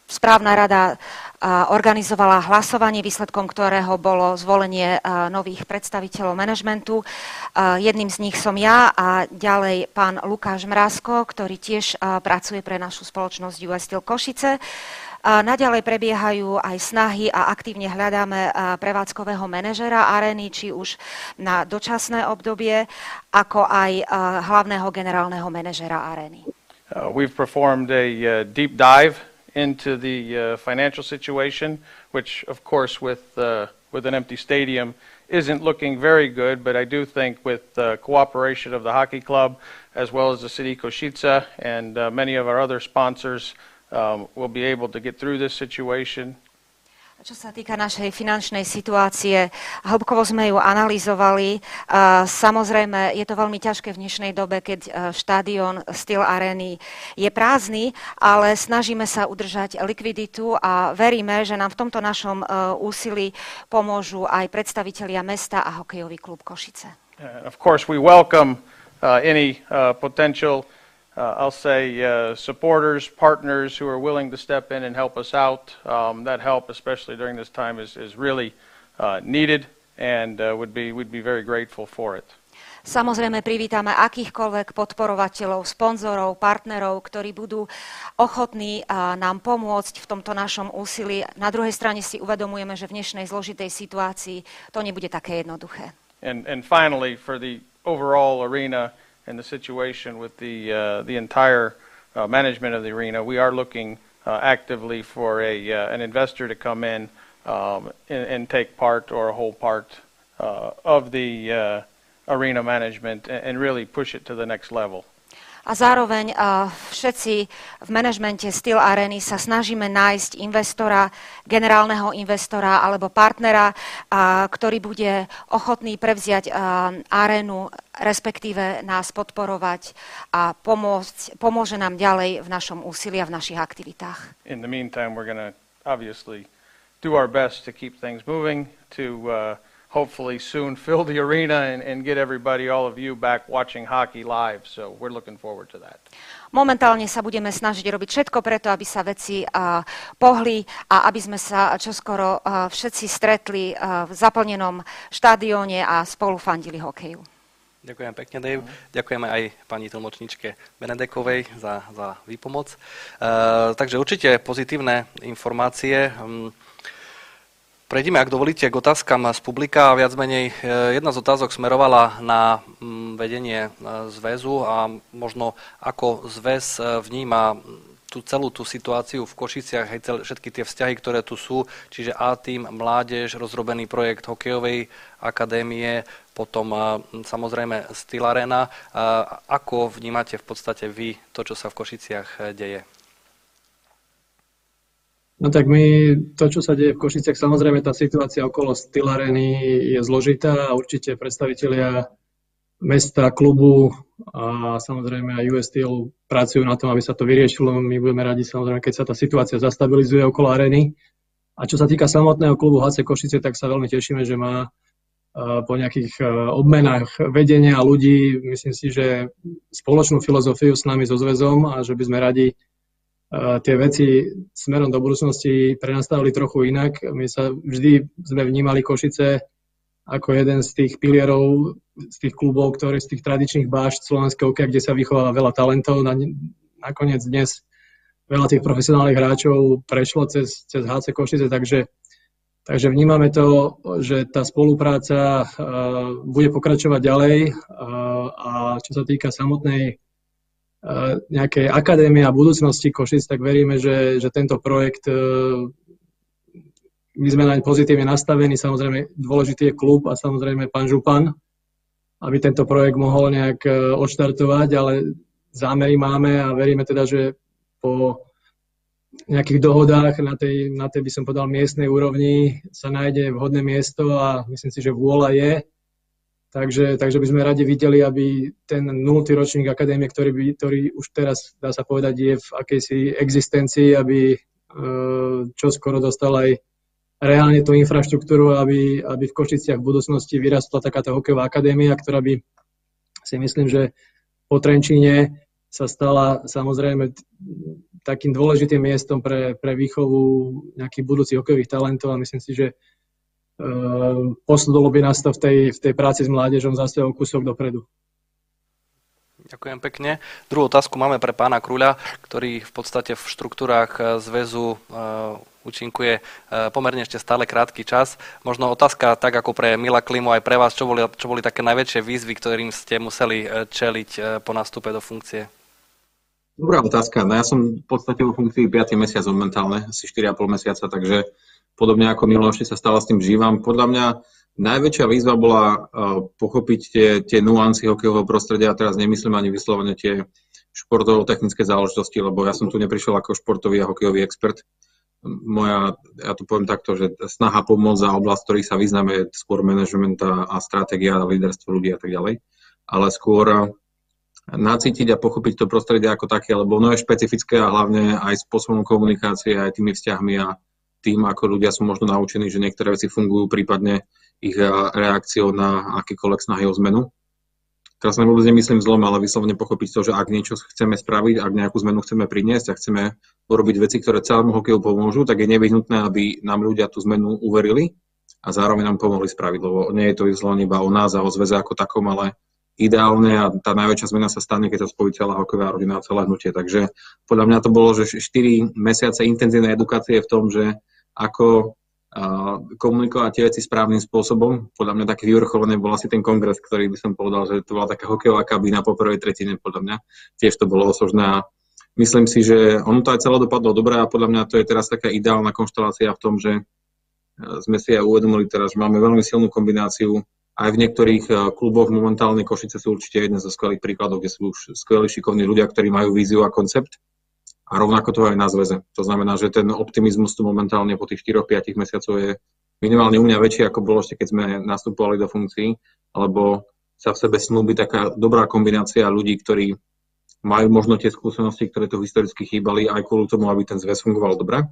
J: Správna rada organizovala hlasovanie, výsledkom ktorého bolo zvolenie nových predstaviteľov manažmentu. Jedným z nich som ja a ďalej pán Lukáš Mrázko, ktorý tiež pracuje pre našu spoločnosť US Steel Košice. Naďalej prebiehajú aj snahy a aktívne hľadáme prevádzkového manažera arény, či už na dočasné obdobie, ako aj hlavného generálneho manažera arény.
H: Uh, we've performed a uh, deep dive into the uh, financial situation, which, of course, with, uh, with an empty stadium isn't looking very good, but I do think with the cooperation of the hockey club, as well as the city Košica and uh, many of our other sponsors, um, we'll be able to get through this situation.
J: Čo sa týka našej finančnej situácie, hĺbkovo sme ju analyzovali. Samozrejme, je to veľmi ťažké v dnešnej dobe, keď štádion Steel Areny je prázdny, ale snažíme sa udržať likviditu a veríme, že nám v tomto našom e, úsilí pomôžu aj predstavitelia mesta a hokejový klub Košice.
H: of course, we welcome uh, any uh, potential uh, I'll say, uh, supporters, partners who are willing to step in and help us out. Um, that help, especially during this time, is, is really uh, needed and uh, would be, we'd be very grateful for it.
J: Samozrejme privítame akýchkoľvek podporovateľov, sponzorov, partnerov, ktorí budú ochotní nám pomôcť v tomto našom úsilí. Na druhej strane si uvedomujeme, že v dnešnej zložitej situácii to nebude také jednoduché.
H: And, and finally, for the overall arena, and the situation with the, uh, the entire uh, management of the arena, we are looking uh, actively for a, uh, an investor to come in um, and, and, take part or a whole part uh, of the arena management and, and really push it to the next level.
J: A zároveň všetci v manažmente Steel Areny sa snažíme nájsť investora, generálneho investora alebo partnera, ktorý bude ochotný prevziať arénu, respektíve nás podporovať a pomôcť, pomôže nám ďalej v našom úsilí a v našich aktivitách.
H: In the meantime, we're to obviously do our best to keep things moving, to uh, hopefully soon fill the arena and, and get everybody, all of you, back watching hockey live. So we're looking forward to that.
J: Momentálne sa budeme snažiť robiť všetko preto, aby sa veci uh, pohli a aby sme sa čoskoro uh, všetci stretli uh, v zaplnenom štadióne a spolu fandili hokeju.
A: Ďakujem pekne, Dave. Ďakujeme aj pani tlmočničke Benedekovej za, za výpomoc. Uh, takže určite pozitívne informácie. Um, Prejdime, ak dovolíte, k otázkam z publika. Viac menej e, jedna z otázok smerovala na mm, vedenie e, zväzu a možno ako zväz e, vníma tú celú tú situáciu v Košiciach, aj cel, všetky tie vzťahy, ktoré tu sú, čiže A tým, mládež, rozrobený projekt hokejovej akadémie, potom samozrejme Steel Arena. Ako vnímate v podstate vy to, čo sa v Košiciach deje?
I: No tak my, to, čo sa deje v Košiciach, samozrejme tá situácia okolo Stylareny je zložitá a určite predstavitelia mesta, klubu a samozrejme aj US Steel pracujú na tom, aby sa to vyriešilo. My budeme radi samozrejme, keď sa tá situácia zastabilizuje okolo arény. A čo sa týka samotného klubu HC Košice, tak sa veľmi tešíme, že má po nejakých obmenách vedenia ľudí, myslím si, že spoločnú filozofiu s nami so zväzom a že by sme radi tie veci smerom do budúcnosti prenastavili trochu inak. My sa vždy sme vnímali Košice ako jeden z tých pilierov, z tých klubov, ktoré z tých tradičných bášť slovenského okeja, kde sa vychováva veľa talentov. Nakoniec dnes veľa tých profesionálnych hráčov prešlo cez, cez HC Košice, takže Takže vnímame to, že tá spolupráca bude pokračovať ďalej a čo sa týka samotnej nejakej akadémie a budúcnosti Košic, tak veríme, že, že tento projekt my sme naň pozitívne nastavení, samozrejme dôležitý je klub a samozrejme pán Župan, aby tento projekt mohol nejak odštartovať, ale zámery máme a veríme teda, že po nejakých dohodách na tej, na tej, by som povedal, miestnej úrovni sa nájde vhodné miesto a myslím si, že vôľa je. Takže, takže by sme radi videli, aby ten nultý ročník akadémie, ktorý, by, ktorý už teraz, dá sa povedať, je v akejsi existencii, aby e, čo skoro dostal aj reálne tú infraštruktúru, aby, aby v Košiciach v budúcnosti vyrastla takáto hokejová akadémia, ktorá by si myslím, že po Trenčíne sa stala samozrejme takým dôležitým miestom pre, pre výchovu nejakých budúcich hokejových talentov a myslím si, že posunulo by nás to v tej, v tej práci s mládežom zase o kúsok dopredu.
A: Ďakujem pekne. Druhú otázku máme pre pána Kruľa, ktorý v podstate v štruktúrách e, zväzu uh, účinkuje uh, pomerne ešte stále krátky čas. Možno otázka tak ako pre Mila Klimu aj pre vás, čo boli, čo boli také najväčšie výzvy, ktorým ste museli čeliť po nástupe do funkcie?
G: Dobrá otázka. No ja som v podstate vo funkcii 5. mesiac momentálne, asi 4,5 mesiaca, takže podobne ako ešte sa stále s tým žívam. Podľa mňa najväčšia výzva bola uh, pochopiť tie, tie nuancy hokejového prostredia a teraz nemyslím ani vyslovene tie športovo-technické záležitosti, lebo ja som tu neprišiel ako športový a hokejový expert. Moja, ja tu poviem takto, že snaha pomôcť za oblasť, ktorých sa vyznáme, je skôr management a, stratégia, líderstvo ľudí a tak ďalej. Ale skôr nacítiť a pochopiť to prostredie ako také, lebo ono je špecifické a hlavne aj spôsobom komunikácie, aj tými vzťahmi a tým, ako ľudia sú možno naučení, že niektoré veci fungujú, prípadne ich reakciou na akýkoľvek snahy o zmenu. Teraz sa vôbec nemyslím zlom, ale vyslovene pochopiť to, že ak niečo chceme spraviť, ak nejakú zmenu chceme priniesť a chceme urobiť veci, ktoré celému hokeju pomôžu, tak je nevyhnutné, aby nám ľudia tú zmenu uverili a zároveň nám pomohli spraviť, lebo nie je to vyslovene iba o nás a o zväze ako takom, ale ideálne a tá najväčšia zmena sa stane, keď sa spojí celá hokejová rodina a celé hnutie. Takže podľa mňa to bolo, že 4 mesiace intenzívnej edukácie v tom, že ako komunikovať tie veci správnym spôsobom. Podľa mňa taký vyvrcholený bol asi ten kongres, ktorý by som povedal, že to bola taká hokejová kabína po prvej tretine, podľa mňa. Tiež to bolo osožné a myslím si, že ono to aj celé dopadlo dobre a podľa mňa to je teraz taká ideálna konštelácia v tom, že sme si aj uvedomili teraz, že máme veľmi silnú kombináciu aj v niektorých eh, kluboch momentálne Košice sú určite jeden zo skvelých príkladov, kde sú už skvelí šikovní ľudia, ktorí majú víziu a koncept. A rovnako to aj na zväze. To znamená, že ten optimizmus tu momentálne po tých 4-5 mesiacov je minimálne u mňa väčší, ako bolo ešte keď sme nastupovali do funkcií, alebo sa v sebe snúbi taká dobrá kombinácia ľudí, ktorí majú možno tie skúsenosti, ktoré tu historicky chýbali, aj kvôli tomu, aby ten zväz fungoval dobre.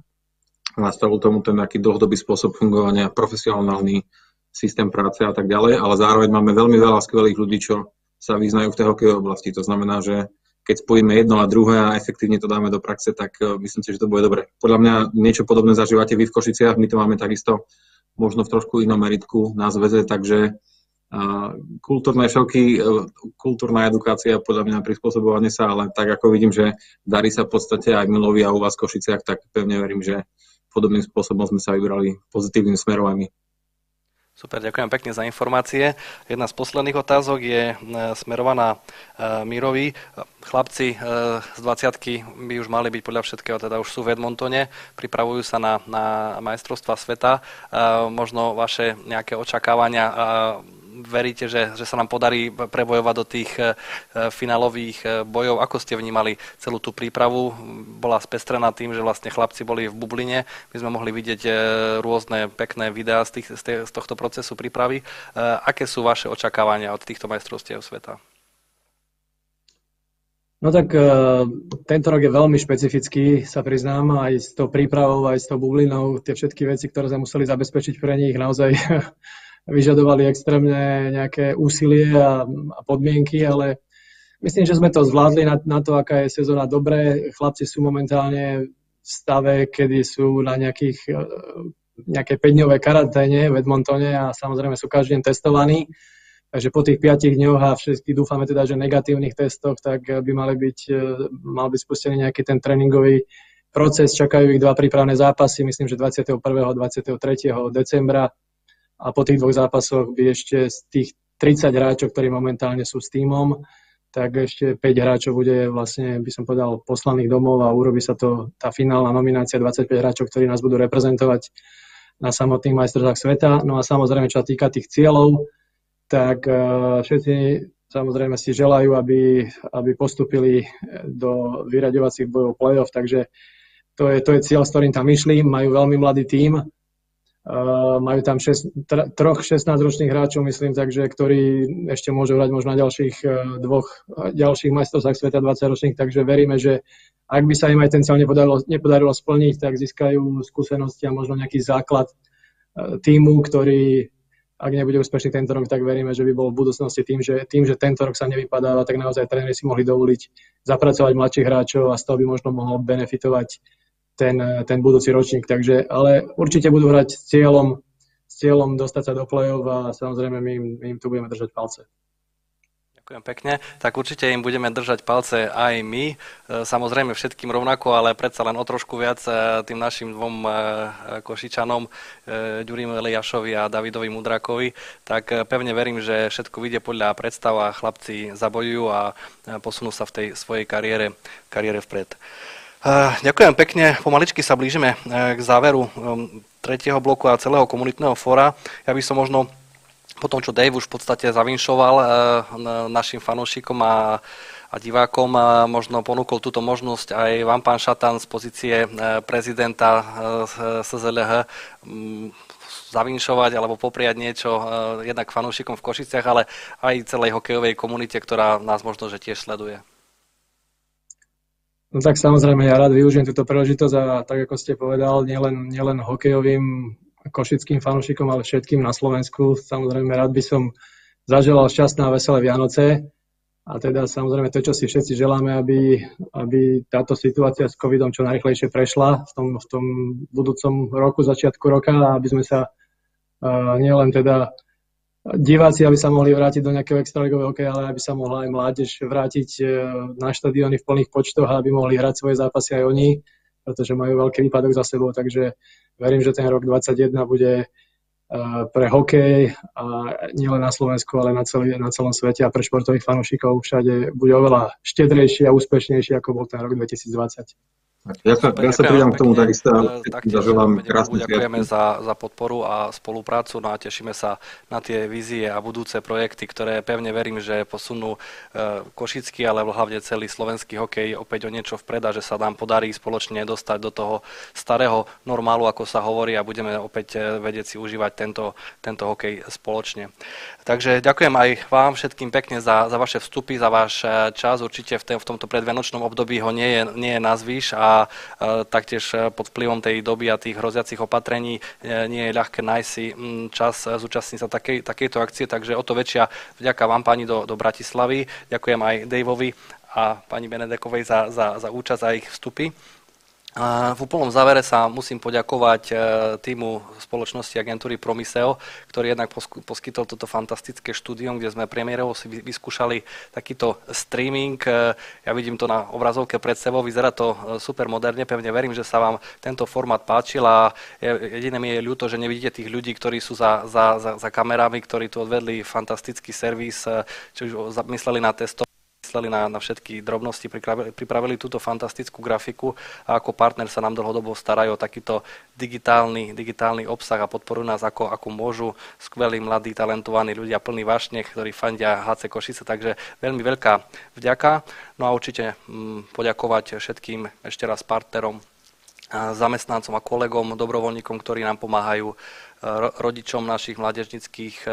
G: Nastavil tomu ten nejaký dlhodobý spôsob fungovania, profesionálny, systém práce a tak ďalej, ale zároveň máme veľmi veľa skvelých ľudí, čo sa vyznajú v tej hokejovej oblasti. To znamená, že keď spojíme jedno a druhé a efektívne to dáme do praxe, tak uh, myslím si, že to bude dobre. Podľa mňa niečo podobné zažívate vy v Košiciach, my to máme takisto možno v trošku inom meritku na zväze, takže uh, kultúrne šoky, uh, kultúrna edukácia, podľa mňa prispôsobovanie sa, ale tak ako vidím, že darí sa v podstate aj Milovi a u vás v Košiciach, tak pevne verím, že podobným spôsobom sme sa vybrali pozitívnym smerom aj my.
A: Super, ďakujem pekne za informácie. Jedna z posledných otázok je e, smerovaná e, Mirovi. Chlapci e, z 20 by už mali byť podľa všetkého, teda už sú v Edmontone, pripravujú sa na, na majstrovstva sveta. Možno vaše nejaké očakávania veríte, že, že sa nám podarí prebojovať do tých finálových bojov. Ako ste vnímali celú tú prípravu? Bola spestrená tým, že vlastne chlapci boli v bubline. My sme mohli vidieť rôzne pekné videá z, tých, z tohto procesu prípravy. Aké sú vaše očakávania od týchto majstrovstiev sveta?
I: No tak tento rok je veľmi špecifický, sa priznám, aj s tou prípravou, aj s tou bublinou. Tie všetky veci, ktoré sme museli zabezpečiť pre nich, naozaj vyžadovali extrémne nejaké úsilie a, a podmienky, ale myslím, že sme to zvládli na, na to, aká je sezóna dobré. Chlapci sú momentálne v stave, kedy sú na nejakých, uh, nejaké 5-dňové karanténe v Edmontone a samozrejme sú každý deň testovaní. Takže po tých 5 dňoch a všetky dúfame teda, že negatívnych testoch, tak by mali byť, e, mal byť spustený nejaký ten tréningový proces. Čakajú ich dva prípravné zápasy, myslím, že 21. a 23. decembra. A po tých dvoch zápasoch by ešte z tých 30 hráčov, ktorí momentálne sú s týmom, tak ešte 5 hráčov bude vlastne, by som povedal, poslaných domov a urobí sa to tá finálna nominácia 25 hráčov, ktorí nás budú reprezentovať na samotných majstrovstvách sveta. No a samozrejme, čo sa týka tých cieľov, tak eh, všetci samozrejme si želajú, aby, aby postupili do vyraďovacích bojov play-off, takže to je, to je cieľ, s ktorým tam išli. Majú veľmi mladý tím, majú tam šest, tr- troch 16-ročných hráčov, myslím, takže, ktorí ešte môžu hrať možno na ďalších uh, dvoch ďalších majstrovstvách sveta 20-ročných, takže veríme, že ak by sa im aj ten cieľ nepodarilo, nepodarilo splniť, tak získajú skúsenosti a možno nejaký základ týmu, ktorý ak nebude úspešný tento rok, tak veríme, že by bol v budúcnosti tým, že, tým, že tento rok sa nevypadáva, tak naozaj tréneri si mohli dovoliť zapracovať mladších hráčov a z toho by možno mohol benefitovať ten, ten budúci ročník. Takže, ale určite budú hrať s cieľom, s cieľom dostať sa do play-off a samozrejme my im, my im tu budeme držať palce.
A: Ďakujem pekne. Tak určite im budeme držať palce aj my. E, samozrejme všetkým rovnako, ale predsa len o trošku viac e, tým našim dvom Košičanom, Ďurim Eliašovi a Davidovi Mudrakovi. Tak pevne verím, že všetko vyjde podľa predstav a chlapci zabojujú a posunú sa v tej svojej kariére, kariére vpred. Ďakujem pekne. Pomaličky sa blížime k záveru tretieho bloku a celého komunitného fóra. Ja by som možno po tom, čo Dave už v podstate zavinšoval eh, našim fanúšikom a, a divákom, eh, možno ponúkol túto možnosť aj vám, pán Šatan, z pozície eh, prezidenta SZLH zavinšovať alebo popriať niečo jednak fanúšikom v Košiciach, ale aj celej hokejovej komunite, ktorá nás možno že tiež sleduje.
I: No tak samozrejme, ja rád využijem túto príležitosť a tak ako ste povedal, nielen, nielen hokejovým košickým fanúšikom, ale všetkým na Slovensku. Samozrejme, rád by som zaželal šťastné a veselé Vianoce. A teda samozrejme to, čo si všetci želáme, aby, aby táto situácia s covidom čo najrychlejšie prešla v tom, v tom budúcom roku, začiatku roka, aby sme sa uh, nielen teda diváci, aby sa mohli vrátiť do nejakého extraligového hokeja, ale aby sa mohla aj mládež vrátiť uh, na štadióny v plných počtoch a aby mohli hrať svoje zápasy aj oni, pretože majú veľký výpadok za sebou. Takže verím, že ten rok 2021 bude eh, pre hokej a nielen na Slovensku, ale na, celý, na celom svete a pre športových fanúšikov všade bude oveľa štedrejší a úspešnejší, ako bol ten rok 2020.
G: Ja sa, ja sa pridám k tomu takisto. Zaželám krásny
A: Ďakujeme za, za podporu a spoluprácu no a tešíme sa na tie vízie a budúce projekty, ktoré pevne verím, že posunú e, Košický, ale hlavne celý slovenský hokej opäť o niečo vpred a že sa nám podarí spoločne dostať do toho starého normálu, ako sa hovorí a budeme opäť e, vedieť si užívať tento, tento hokej spoločne. Takže ďakujem aj vám všetkým pekne za, za vaše vstupy, za váš e, čas. Určite v, v tomto predvianočnom období ho nie je, nie je nazvíš a a taktiež e, pod vplyvom tej doby a tých hroziacich opatrení e, nie je ľahké nájsť si čas zúčastniť sa takej, takejto akcie, takže o to väčšia vďaka vám pani do, do Bratislavy. Ďakujem aj Daveovi a pani Benedekovej za, za, za účasť a ich vstupy. V úplnom závere sa musím poďakovať e, týmu spoločnosti agentúry Promiseo, ktorý jednak poskytol toto fantastické štúdium, kde sme premiérovo si vyskúšali takýto streaming. E, ja vidím to na obrazovke pred sebou, vyzerá to e, super moderne, pevne verím, že sa vám tento formát páčil a jediné mi je ľúto, že nevidíte tých ľudí, ktorí sú za, za, za, za kamerami, ktorí tu odvedli fantastický servis, či už mysleli na testo mysleli na, na všetky drobnosti, pripravili, pripravili túto fantastickú grafiku a ako partner sa nám dlhodobo starajú o takýto digitálny, digitálny obsah a podporujú nás ako, ako môžu skvelí, mladí, talentovaní ľudia plní vášne, ktorí fandia HC Košice, takže veľmi veľká vďaka. No a určite mm, poďakovať všetkým ešte raz partnerom, zamestnancom a kolegom, dobrovoľníkom, ktorí nám pomáhajú rodičom našich mládežnických, e,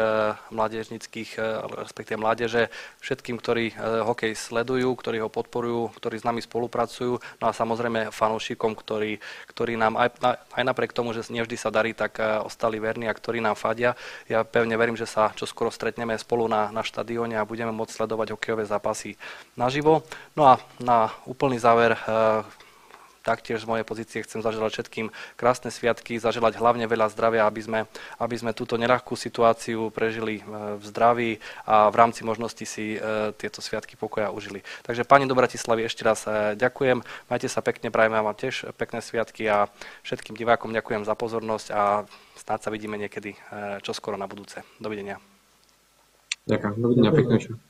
A: mládežnických e, respektíve mládeže, všetkým, ktorí e, hokej sledujú, ktorí ho podporujú, ktorí s nami spolupracujú, no a samozrejme fanúšikom, ktorí, ktorí nám aj, aj napriek tomu, že nevždy sa darí, tak ostali verní a ktorí nám fadia. Ja pevne verím, že sa čoskoro stretneme spolu na, na štadióne a budeme môcť sledovať hokejové zápasy naživo. No a na úplný záver taktiež z mojej pozície chcem zaželať všetkým krásne sviatky, zaželať hlavne veľa zdravia, aby sme, aby sme túto neľahkú situáciu prežili e, v zdraví a v rámci možnosti si e, tieto sviatky pokoja užili. Takže pani do Bratislavy ešte raz e, ďakujem, majte sa pekne, prajeme vám tiež pekné sviatky a všetkým divákom ďakujem za pozornosť a snáď sa vidíme niekedy čoskoro na budúce. Dovidenia.
G: Ďakujem, dovidenia, pekne.